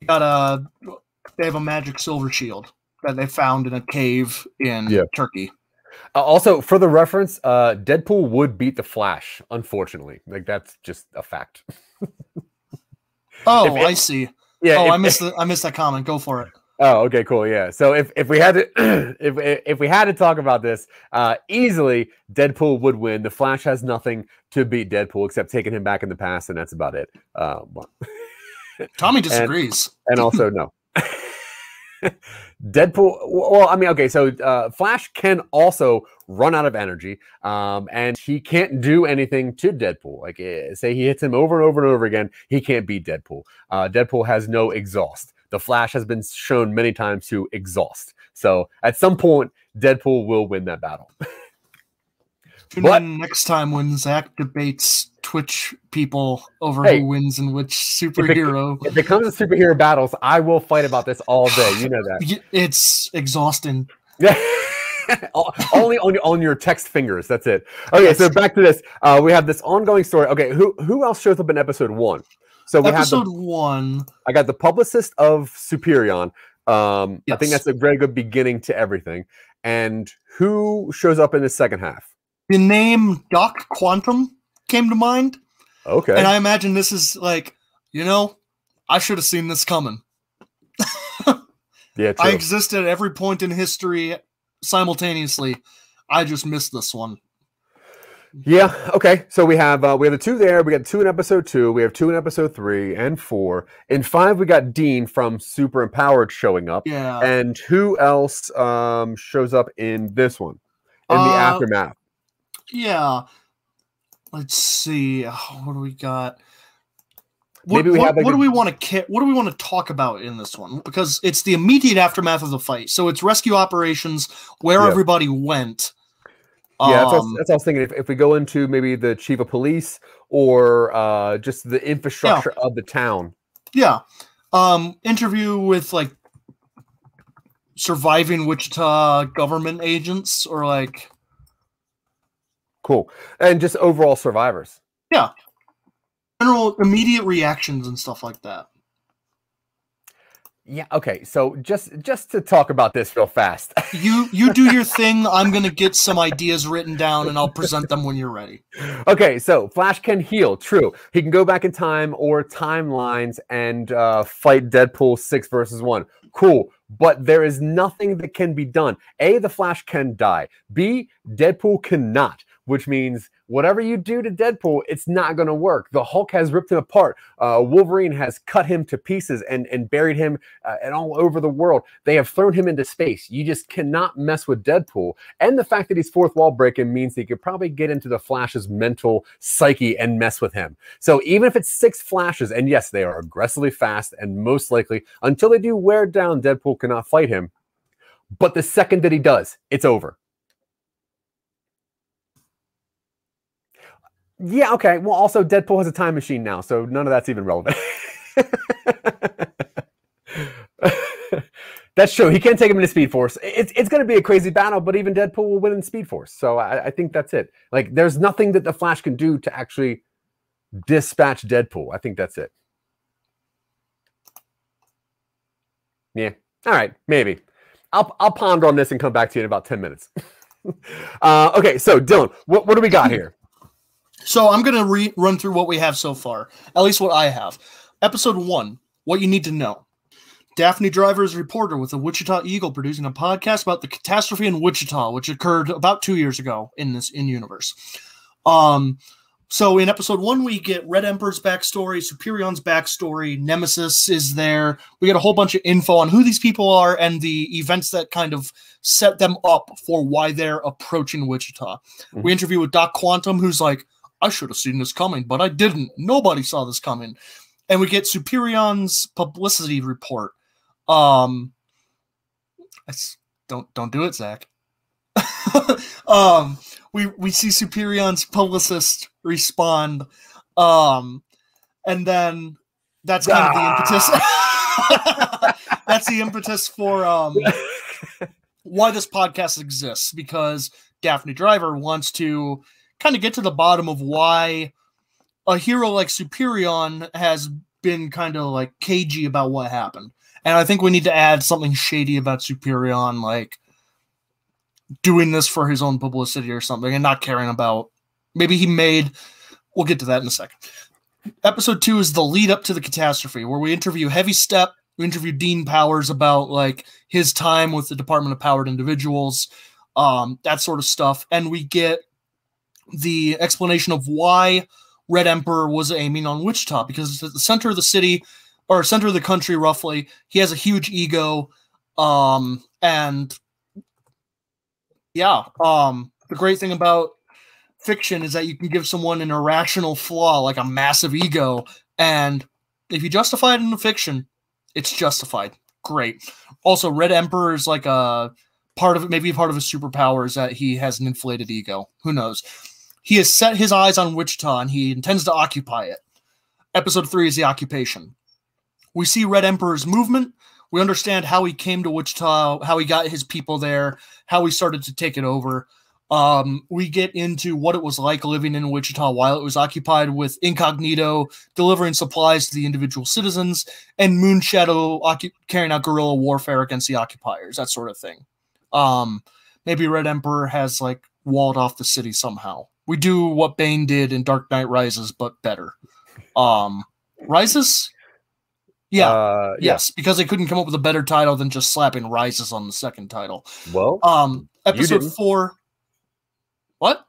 they got a they have a magic silver shield that they found in a cave in Yeah. Turkey. Uh, also, for the reference, uh, Deadpool would beat the Flash. Unfortunately, like that's just a fact. Oh, it- I see. Yeah. oh, if- I missed the, I missed that comment. Go for it. Oh, okay, cool. Yeah. So if if we had to if if we had to talk about this, uh easily Deadpool would win. The Flash has nothing to beat Deadpool except taking him back in the past, and that's about it. Uh, Tommy disagrees. and also no. Deadpool. Well, I mean, okay, so uh, Flash can also run out of energy, um, and he can't do anything to Deadpool. Like, eh, say he hits him over and over and over again, he can't beat Deadpool. Uh, Deadpool has no exhaust. The Flash has been shown many times to exhaust. So at some point, Deadpool will win that battle. But- next time when Zach debates Twitch people over Hey. who wins and which superhero. if it comes to superhero battles, I will fight about this all day. You know that. It's exhausting. Yeah. only on, on your text fingers. That's it. Okay, so back to this. Uh, we have this ongoing story. Okay, who who else shows up in episode one? So we Episode have the, one. I got the publicist of Superion. Um, I think that's a very good beginning to everything. And who shows up in the second half? The name Doc Quantum came to mind, Okay. and I imagine this is like, you know, I should have seen this coming. yeah, I true. existed at every point in history simultaneously. I just missed this one. Yeah. Okay. So we have uh, we have the two there. We got two in episode two. We have two in episode three and four. In five, we got Dean from Super Empowered showing up. Yeah. And who else um, shows up in this one? In the Uh, aftermath. Yeah. Let's see. Oh, what do we got? What, Maybe we what, have, like, what a- do we want to ca- what do we want to talk about in this one? Because it's the immediate aftermath of the fight. So it's rescue operations, where Yeah. everybody went. Yeah, that's, what, I Um, was- that's what I was thinking. If, if we go into maybe the chief of police or uh, just the infrastructure of the town. yeah. Um interview with like surviving Wichita government agents or like Cool. And just overall survivors. Yeah. General immediate reactions and stuff like that. Yeah. Okay. So just just to talk about this real fast. You you do your thing. I'm gonna get some ideas written down and I'll present them when you're ready. okay, so Flash can heal. True, he can go back in time or timelines and uh, fight Deadpool six versus one. Cool, but there is nothing that can be done. A, the Flash can die. B, Deadpool cannot, which means whatever you do to Deadpool, it's not going to work. The Hulk has ripped him apart. Uh, Wolverine has cut him to pieces and and buried him uh, and all over the world. They have thrown him into space. You just cannot mess with Deadpool. And the fact that he's fourth wall breaking means you could probably get into the Flash's mental psyche and mess with him. So even if it's six Flashes, and yes, they are aggressively fast, and most likely until they do wear down, Deadpool cannot fight him. But the second that he does, it's over. Yeah, okay. Well, also Deadpool has a time machine now, so none of that's even relevant. That's true. He can't take him into Speed Force. It's it's going to be a crazy battle, but even Deadpool will win in Speed Force. So I, I think that's it. Like, there's nothing that the Flash can do to actually dispatch Deadpool. I think that's it. Yeah. All right. Maybe. I'll I'll ponder on this and come back to you in about ten minutes. uh, okay. So Dylan, what what do we got here? So I'm gonna re- run through what we have so far, at least what I have. Episode one: What you need to know. Daphne Driver is a reporter with the Wichita Eagle, producing a podcast about the catastrophe in Wichita, which occurred about two years ago in this in universe. Um, so in episode one, we get Red Emperor's backstory, Superion's backstory, Nemesis is there. We get a whole bunch of info on who these people are and the events that kind of set them up for why they're approaching Wichita. We interview with Doc Quantum, who's like, I should have seen this coming, but I didn't. Nobody saw this coming. And we get Superion's publicity report. Um, I s- don't don't do it, Zach. um, we we see Superion's publicist respond, um, and then that's kind of the impetus. that's the impetus for um why this podcast exists because Daphne Driver wants to kind of get to the bottom of why a hero like Superion has been kind of like cagey about what happened. And I think we need to add something shady about Superion, like doing this for his own publicity or something and not caring about maybe he made we'll get to that in a second. Episode two is the lead up to the catastrophe, where we interview Heavy Step, we interview Dean Powers about like his time with the Department of Powered Individuals, um, that sort of stuff, and we get the explanation of why Red Emperor was aiming on Wichita because it's at the center of the city or center of the country, roughly. He has a huge ego, um, and yeah, um, the great thing about fiction is that you can give someone an irrational flaw like a massive ego, and if you justify it in the fiction, it's justified. Great. Also, Red Emperor is like a part of it, maybe part of his superpower is that he has an inflated ego. Who knows? He has set his eyes on Wichita and he intends to occupy it. Episode three is the occupation. We see Red Emperor's movement. We understand how he came to Wichita, how he got his people there, how he started to take it over. Um, we get into what it was like living in Wichita while it was occupied with Incognito delivering supplies to the individual citizens and Moonshadow carrying out guerrilla warfare against the occupiers, that sort of thing. Um, maybe Red Emperor has like walled off the city somehow. We do what Bane did in Dark Knight Rises, but better. Um, Rises? Yeah. Uh, yeah. yes, because they couldn't come up with a better title than just slapping Rises on the second title. Well, Um, episode four. What?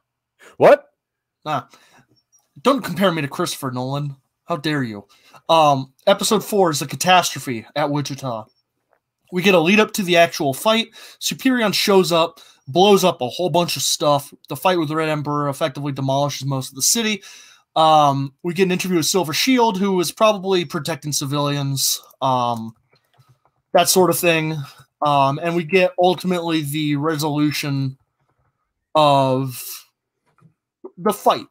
what? Ah, don't compare me to Christopher Nolan. How dare you? Um, episode four is the catastrophe at Wichita. We get a lead up to the actual fight. Superion shows up, blows up a whole bunch of stuff. The fight with the Red Emperor effectively demolishes most of the city. Um, we get an interview with Silver Shield, who is probably protecting civilians, um, that sort of thing. Um, and we get ultimately the resolution of the fight.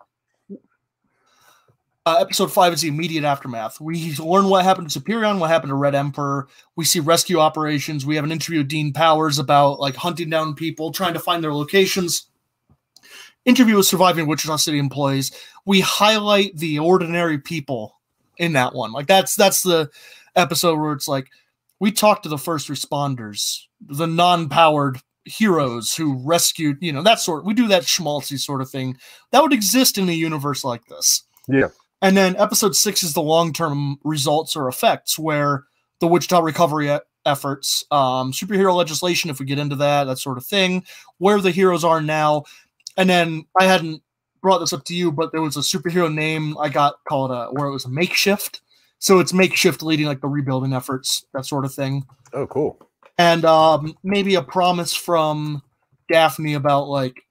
Uh, episode five is the immediate aftermath. We learn what happened to Superion, what happened to Red Emperor. We see rescue operations. We have an interview with Dean Powers about like hunting down people, trying to find their locations. Interview with surviving Wichita City employees. We highlight the ordinary people in that one. Like that's that's the episode where it's like we talk to the first responders, the non-powered heroes who rescued, you know, that sort. We do that schmaltzy sort of thing that would exist in a universe like this. Yeah. And then episode six is the long-term results or effects, where the Wichita recovery e- efforts, um, superhero legislation, if we get into that, that sort of thing, where the heroes are now. And then I hadn't brought this up to you, but there was a superhero name I got called uh, where it was a makeshift. So it's makeshift leading like the rebuilding efforts, that sort of thing Oh, cool. and um, maybe a promise from Daphne about like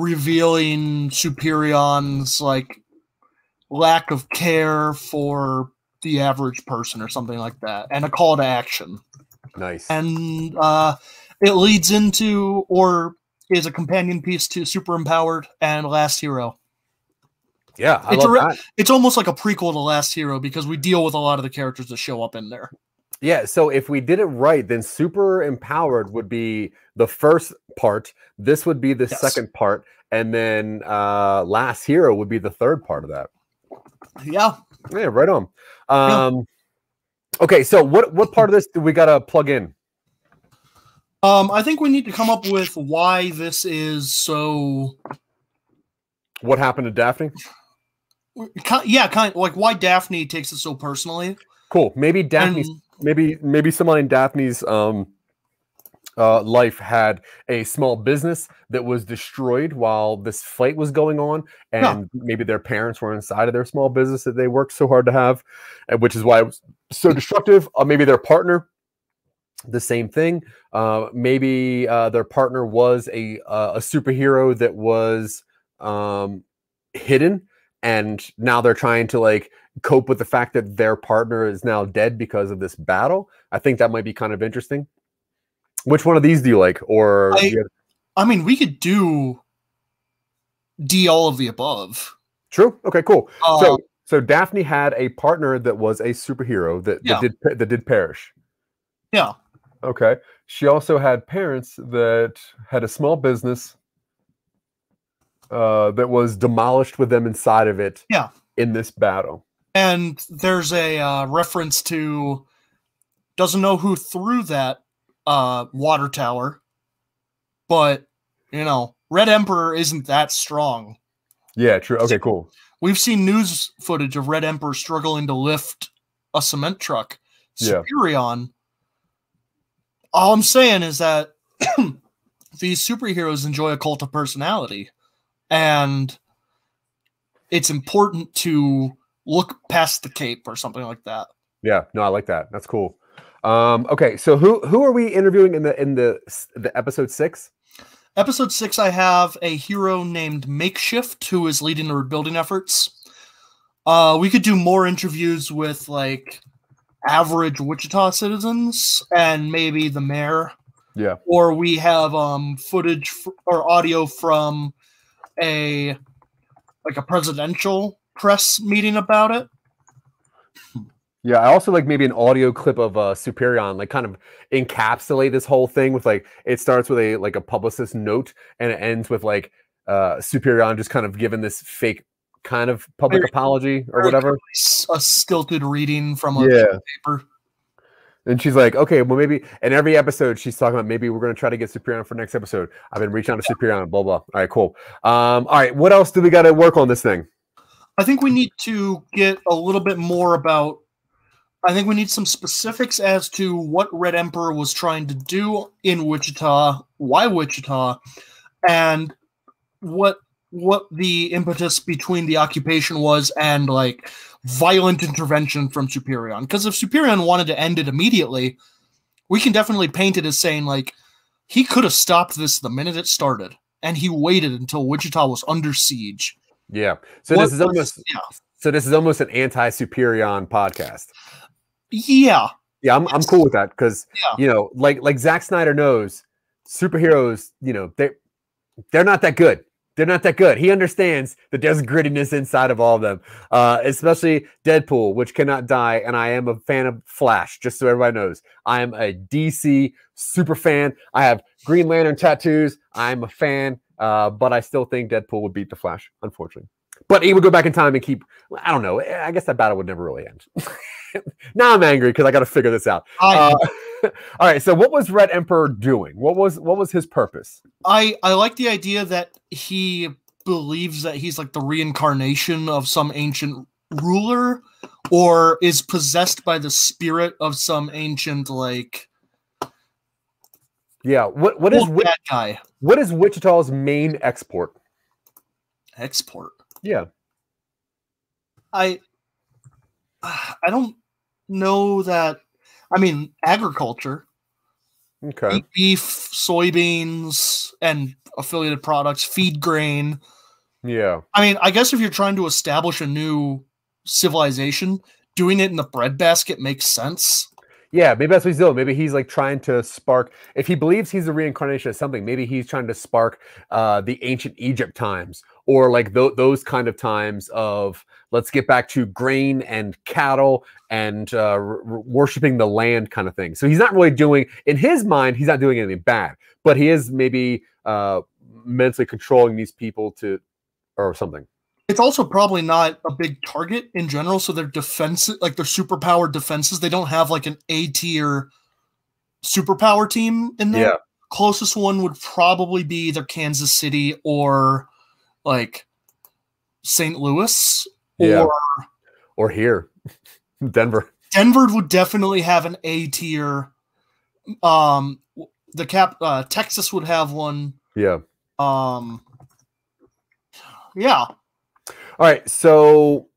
revealing Superion's like lack of care for the average person or something like that, and a call to action. Nice. And uh, it leads into or is a companion piece to Super Empowered and Last Hero. yeah, I it's a love re- that. It's almost like a prequel to Last Hero because we deal with a lot of the characters that show up in there. Yeah, so if we did it right, then super empowered would be the first part. This would be the Yes. second part, and then uh last hero would be the third part of that. Yeah. Yeah, right on. Yeah. Um okay, so what what part of this do we gotta plug in? Um, I think we need to come up with why this is so. What happened to Daphne? Yeah, kind like why Daphne takes it so personally. Cool. Maybe Daphne's And- maybe maybe someone in Daphne's um uh, life had a small business that was destroyed while this fight was going on, and Yeah. maybe their parents were inside of their small business that they worked so hard to have, which is why it was so destructive. Or maybe their partner, the same thing. Uh, maybe uh, their partner was a uh, a superhero that was um, hidden, and now they're trying to like cope with the fact that their partner is now dead because of this battle. I think that might be kind of interesting. Which one of these do you like? Or I- you I mean, we could do D all of the above. true? Okay, cool. Uh, so So Daphne had a partner that was a superhero that, Yeah. that did that did perish. Yeah. Okay. She also had parents that had a small business uh, that was demolished with them inside of it. Yeah. In this battle. And there's a uh, reference to doesn't know who threw that uh, water tower, but you know, Red Emperor isn't that strong. Yeah. True. Okay. Cool. We've seen news footage of Red Emperor struggling to lift a cement truck. Yeah. Superion. All I'm saying is that these superheroes enjoy a cult of personality, and it's important to look past the cape or something like that. Yeah. No, I like that. That's cool. Um, okay. So who who are we interviewing in the in the the episode six? Episode six, I have a hero named Makeshift who is leading the rebuilding efforts. Uh, we could do more interviews with like average Wichita citizens and maybe the mayor. Yeah. Or we have um footage f- or audio from a like a presidential press meeting about it. Yeah, I also like maybe an audio clip of uh Superion, like kind of encapsulate this whole thing with like it starts with a like a publicist note and it ends with like uh Superion just kind of giving this fake kind of public apology or whatever. A stilted reading from a Yeah. paper. And she's like, okay, well maybe in every episode she's talking about maybe we're gonna try to get Superion for next episode. I've been reaching out to Superion, blah blah. All right, cool. Um, all right, what else do we gotta work on this thing? I think we need to get a little bit more about. I think we need some specifics as to what Red Emperor was trying to do in Wichita, why Wichita, and what what the impetus between the occupation was and like violent intervention from Superion. Because if Superion wanted to end it immediately, we can definitely paint it as saying like he could have stopped this the minute it started, and he waited until Wichita was under siege. Yeah. So What this is was- almost yeah. so this is almost an anti-Superion podcast. Yeah, Yeah, I'm, I'm cool with that because Yeah. you know, like like Zack Snyder knows, superheroes, you know, they they're not that good. They're not that good. He understands that there's grittiness inside of all of them, uh, especially Deadpool, which cannot die. And I am a fan of Flash, just so everybody knows. I am a DC super fan. I have Green Lantern tattoos. I'm a fan, uh, but I still think Deadpool would beat the Flash, unfortunately. But he would go back in time and keep. I don't know. I guess that battle would never really end. now I'm angry because I got to figure this out. I Uh, all right. So, what was Red Emperor doing? What was what was his purpose? I I like the idea that he believes that he's like the reincarnation of some ancient ruler or is possessed by the spirit of some ancient like Yeah. What what is Wi- guy what is Wichita's main export? export. Yeah. I I don't know that I mean agriculture, Okay. beef, soybeans and affiliated products, feed grain. Yeah. I mean, I guess if you're trying to establish a new civilization, doing it in the breadbasket makes sense. Yeah. Maybe that's what he's doing. Maybe he's like trying to spark. If he believes he's a reincarnation of something, maybe he's trying to spark uh, the ancient Egypt times or like tho- those kind of times of let's get back to grain and cattle and uh, r- worshiping the land kind of thing. So he's not really doing in his mind. He's not doing anything bad, but he is maybe uh, mentally controlling these people to or something. It's also probably not a big target in general, so their defense, like their superpowered defenses, they don't have like an A tier superpower team in there. Yeah. Closest one would probably be either Kansas City or like St. Louis Yeah. or Or here, Denver. Denver would definitely have an A tier. Um, the cap uh, Texas would have one. Yeah. Um, yeah, All right. So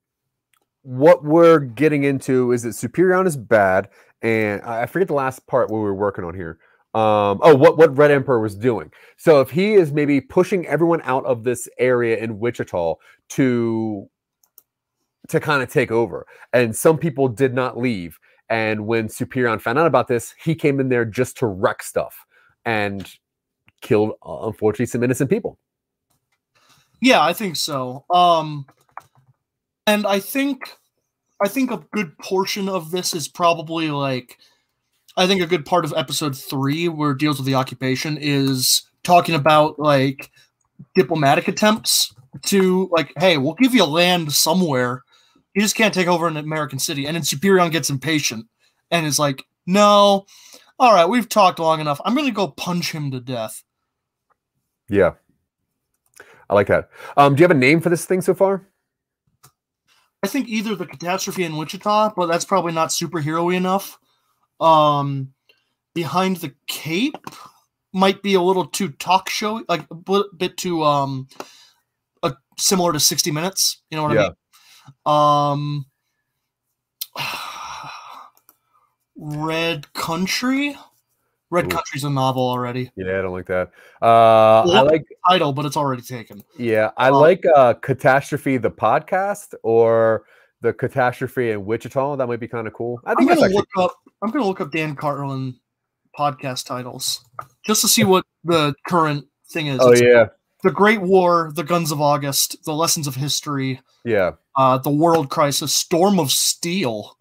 what we're getting into is that Superion is bad, and I forget the last part we were working on here. Um, oh, what what Red Emperor was doing. So if he is maybe pushing everyone out of this area in Wichita to to kind of take over, and some people did not leave. And when Superion found out about this, he came in there just to wreck stuff and killed, uh, unfortunately, some innocent people. Yeah, I think so. Um, and I think I think a good portion of this is probably like I think a good part of episode three where it deals with the occupation is talking about like diplomatic attempts to like, hey, we'll give you land somewhere. You just can't take over an American city. And then Superion gets impatient and is like, no, all right, we've talked long enough. I'm gonna go punch him to death. Yeah. I like that. Um, do you have a name for this thing so far? I think either the catastrophe in Wichita, but that's probably not superhero enough. Um, behind the cape might be a little too talk show, like a bit, too um, uh, similar to 60 Minutes. You know what Yeah. I mean? Um, Red Country. Red Ooh. Country's a novel already. Yeah, I don't like that. Uh, I like Title, but it's already taken. Yeah, I Um, like uh Catastrophe the podcast or the Catastrophe in Wichita. That might be kind of cool. I I'm think gonna actually look up. I'm gonna look up Dan Carlin podcast titles just to see what the current thing is. Oh It's yeah. the Great War, the Guns of August, the Lessons of History, Yeah. uh, the World Crisis, Storm of Steel,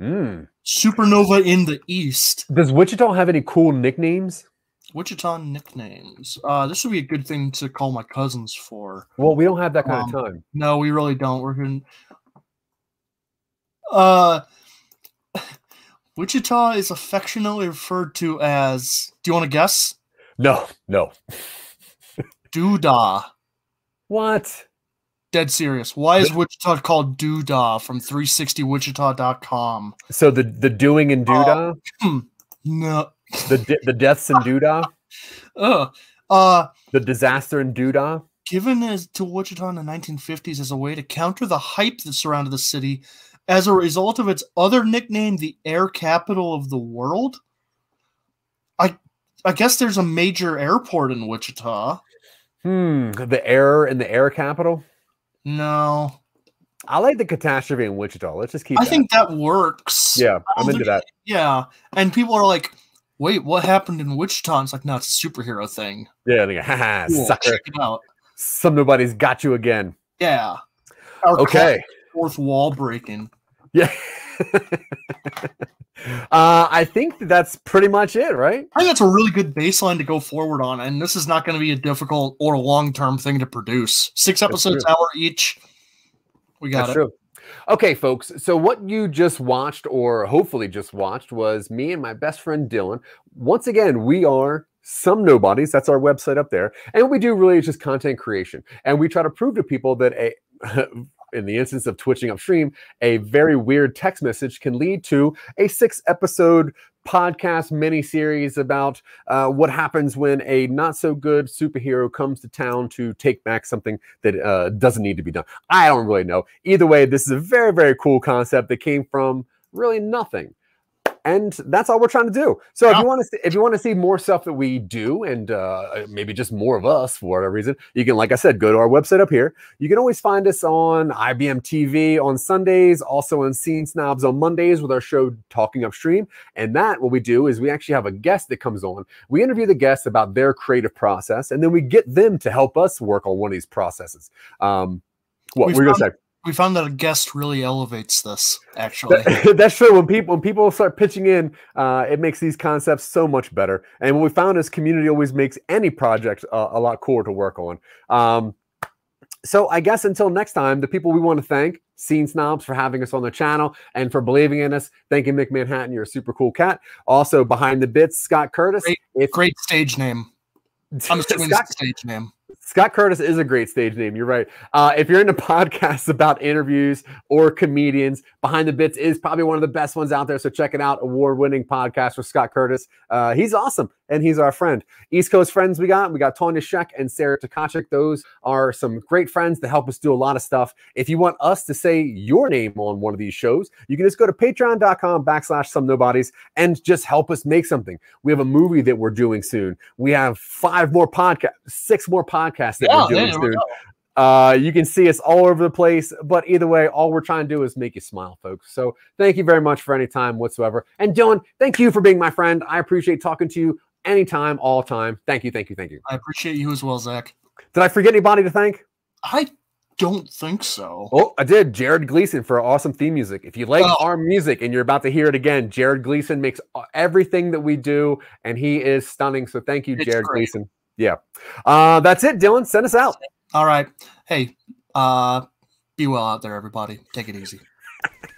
Mm. Supernova in the East, Does Wichita have any cool nicknames? Wichita nicknames. Uh, this would be a good thing to call my cousins for. Well, we don't have that kind Um, of time. No, we really don't. We're going. Uh, Wichita is affectionately referred to as. Do you want to guess? No, no. Doodah. What? Dead serious. Why is Wichita called Doodah from 360wichita.com? So the the doing and doodah, No. the the deaths and doodah, Ugh. Uh, the disaster and doodah. given as to Wichita in the 1950s as a way to counter the hype that surrounded the city as a result of its other nickname, the air capital of the world. I I guess there's a major airport in Wichita. Hmm. The air in the air capital. No. I like the catastrophe in Wichita. Let's just keep. I that. think that works. Yeah, I'm into that. Yeah. And people are like, wait, what happened in Wichita? It's like, no, it's a superhero thing. Yeah, like, haha, Cool, sucker. Check it out. Some nobody's got you again. Yeah. Our Okay. Fourth wall breaking. Yeah. uh, I think that's pretty much it, right? I think that's a really good baseline to go forward on, and this is not going to be a difficult or long term thing to produce. Six episodes, hour each. We got That's it. true. Okay, folks. So what you just watched, or hopefully just watched, was me and my best friend Dylan. Once again, we are some nobodies. That's our website up there, and we do really just content creation, and we try to prove to people that a in the instance of twitching upstream, a very weird text message can lead to a six episode podcast mini series about uh, what happens when a not so good superhero comes to town to take back something that uh, doesn't need to be done. I don't really know. Either way, this is a very, very cool concept that came from really nothing. And that's all we're trying to do. So if you want to, see, if you want to see more stuff that we do, and uh, maybe just more of us for whatever reason, you can, like I said, go to our website up here. You can always find us on IBM TV on Sundays, also on Scene Snobs on Mondays with our show Talking Upstream. And that, what we do is we actually have a guest that comes on. We interview the guests about their creative process, and then we get them to help us work on one of these processes. Um, what We we're gonna say? We found that a guest really elevates this, actually. That- that's true. When people when people start pitching in, uh, it makes these concepts so much better. And what we found is community always makes any project uh, a lot cooler to work on. Um, so I guess until next time, the people we want to thank, Scene Snobs, for having us on the channel and for believing in us. Thank you, Mick Manhattan. You're a super cool cat. Also behind the bits, Scott Curtis. Great- If Great stage name. I'm assuming Scott, stage name. Scott Curtis is a great stage name. You're right. Uh, if you're into podcasts about interviews or comedians, Behind the Bits is probably one of the best ones out there. So check it out. Award winning podcast with Scott Curtis. Uh, he's awesome and he's our friend. East Coast friends we got. We got Tonya Sheck and Sarah Takachik. Those are some great friends that help us do a lot of stuff. If you want us to say your name on one of these shows, you can just go to patreon.com backslash some nobodies and just help us make something. We have a movie that we're doing soon. We have five more podcasts, six more podcasts that Yeah, we're doing we soon. Uh, you can see us all over the place, but either way, all we're trying to do is make you smile, folks. So thank you very much for any time whatsoever. And Dylan, thank you for being my friend. I appreciate talking to you anytime, all time. Thank you, thank you, thank you. I appreciate you as well, Zach. Did I forget anybody to thank? I don't think so. Oh, I did. Jared Gleason for awesome theme music. If you like Oh. our music and you're about to hear it again, Jared Gleason makes everything that we do, and he is stunning. So thank you, It's Jared great. Gleason. Yeah. Uh, that's it, Dylan. Send us out. All right. Hey, uh, be well out there, everybody. Take it easy.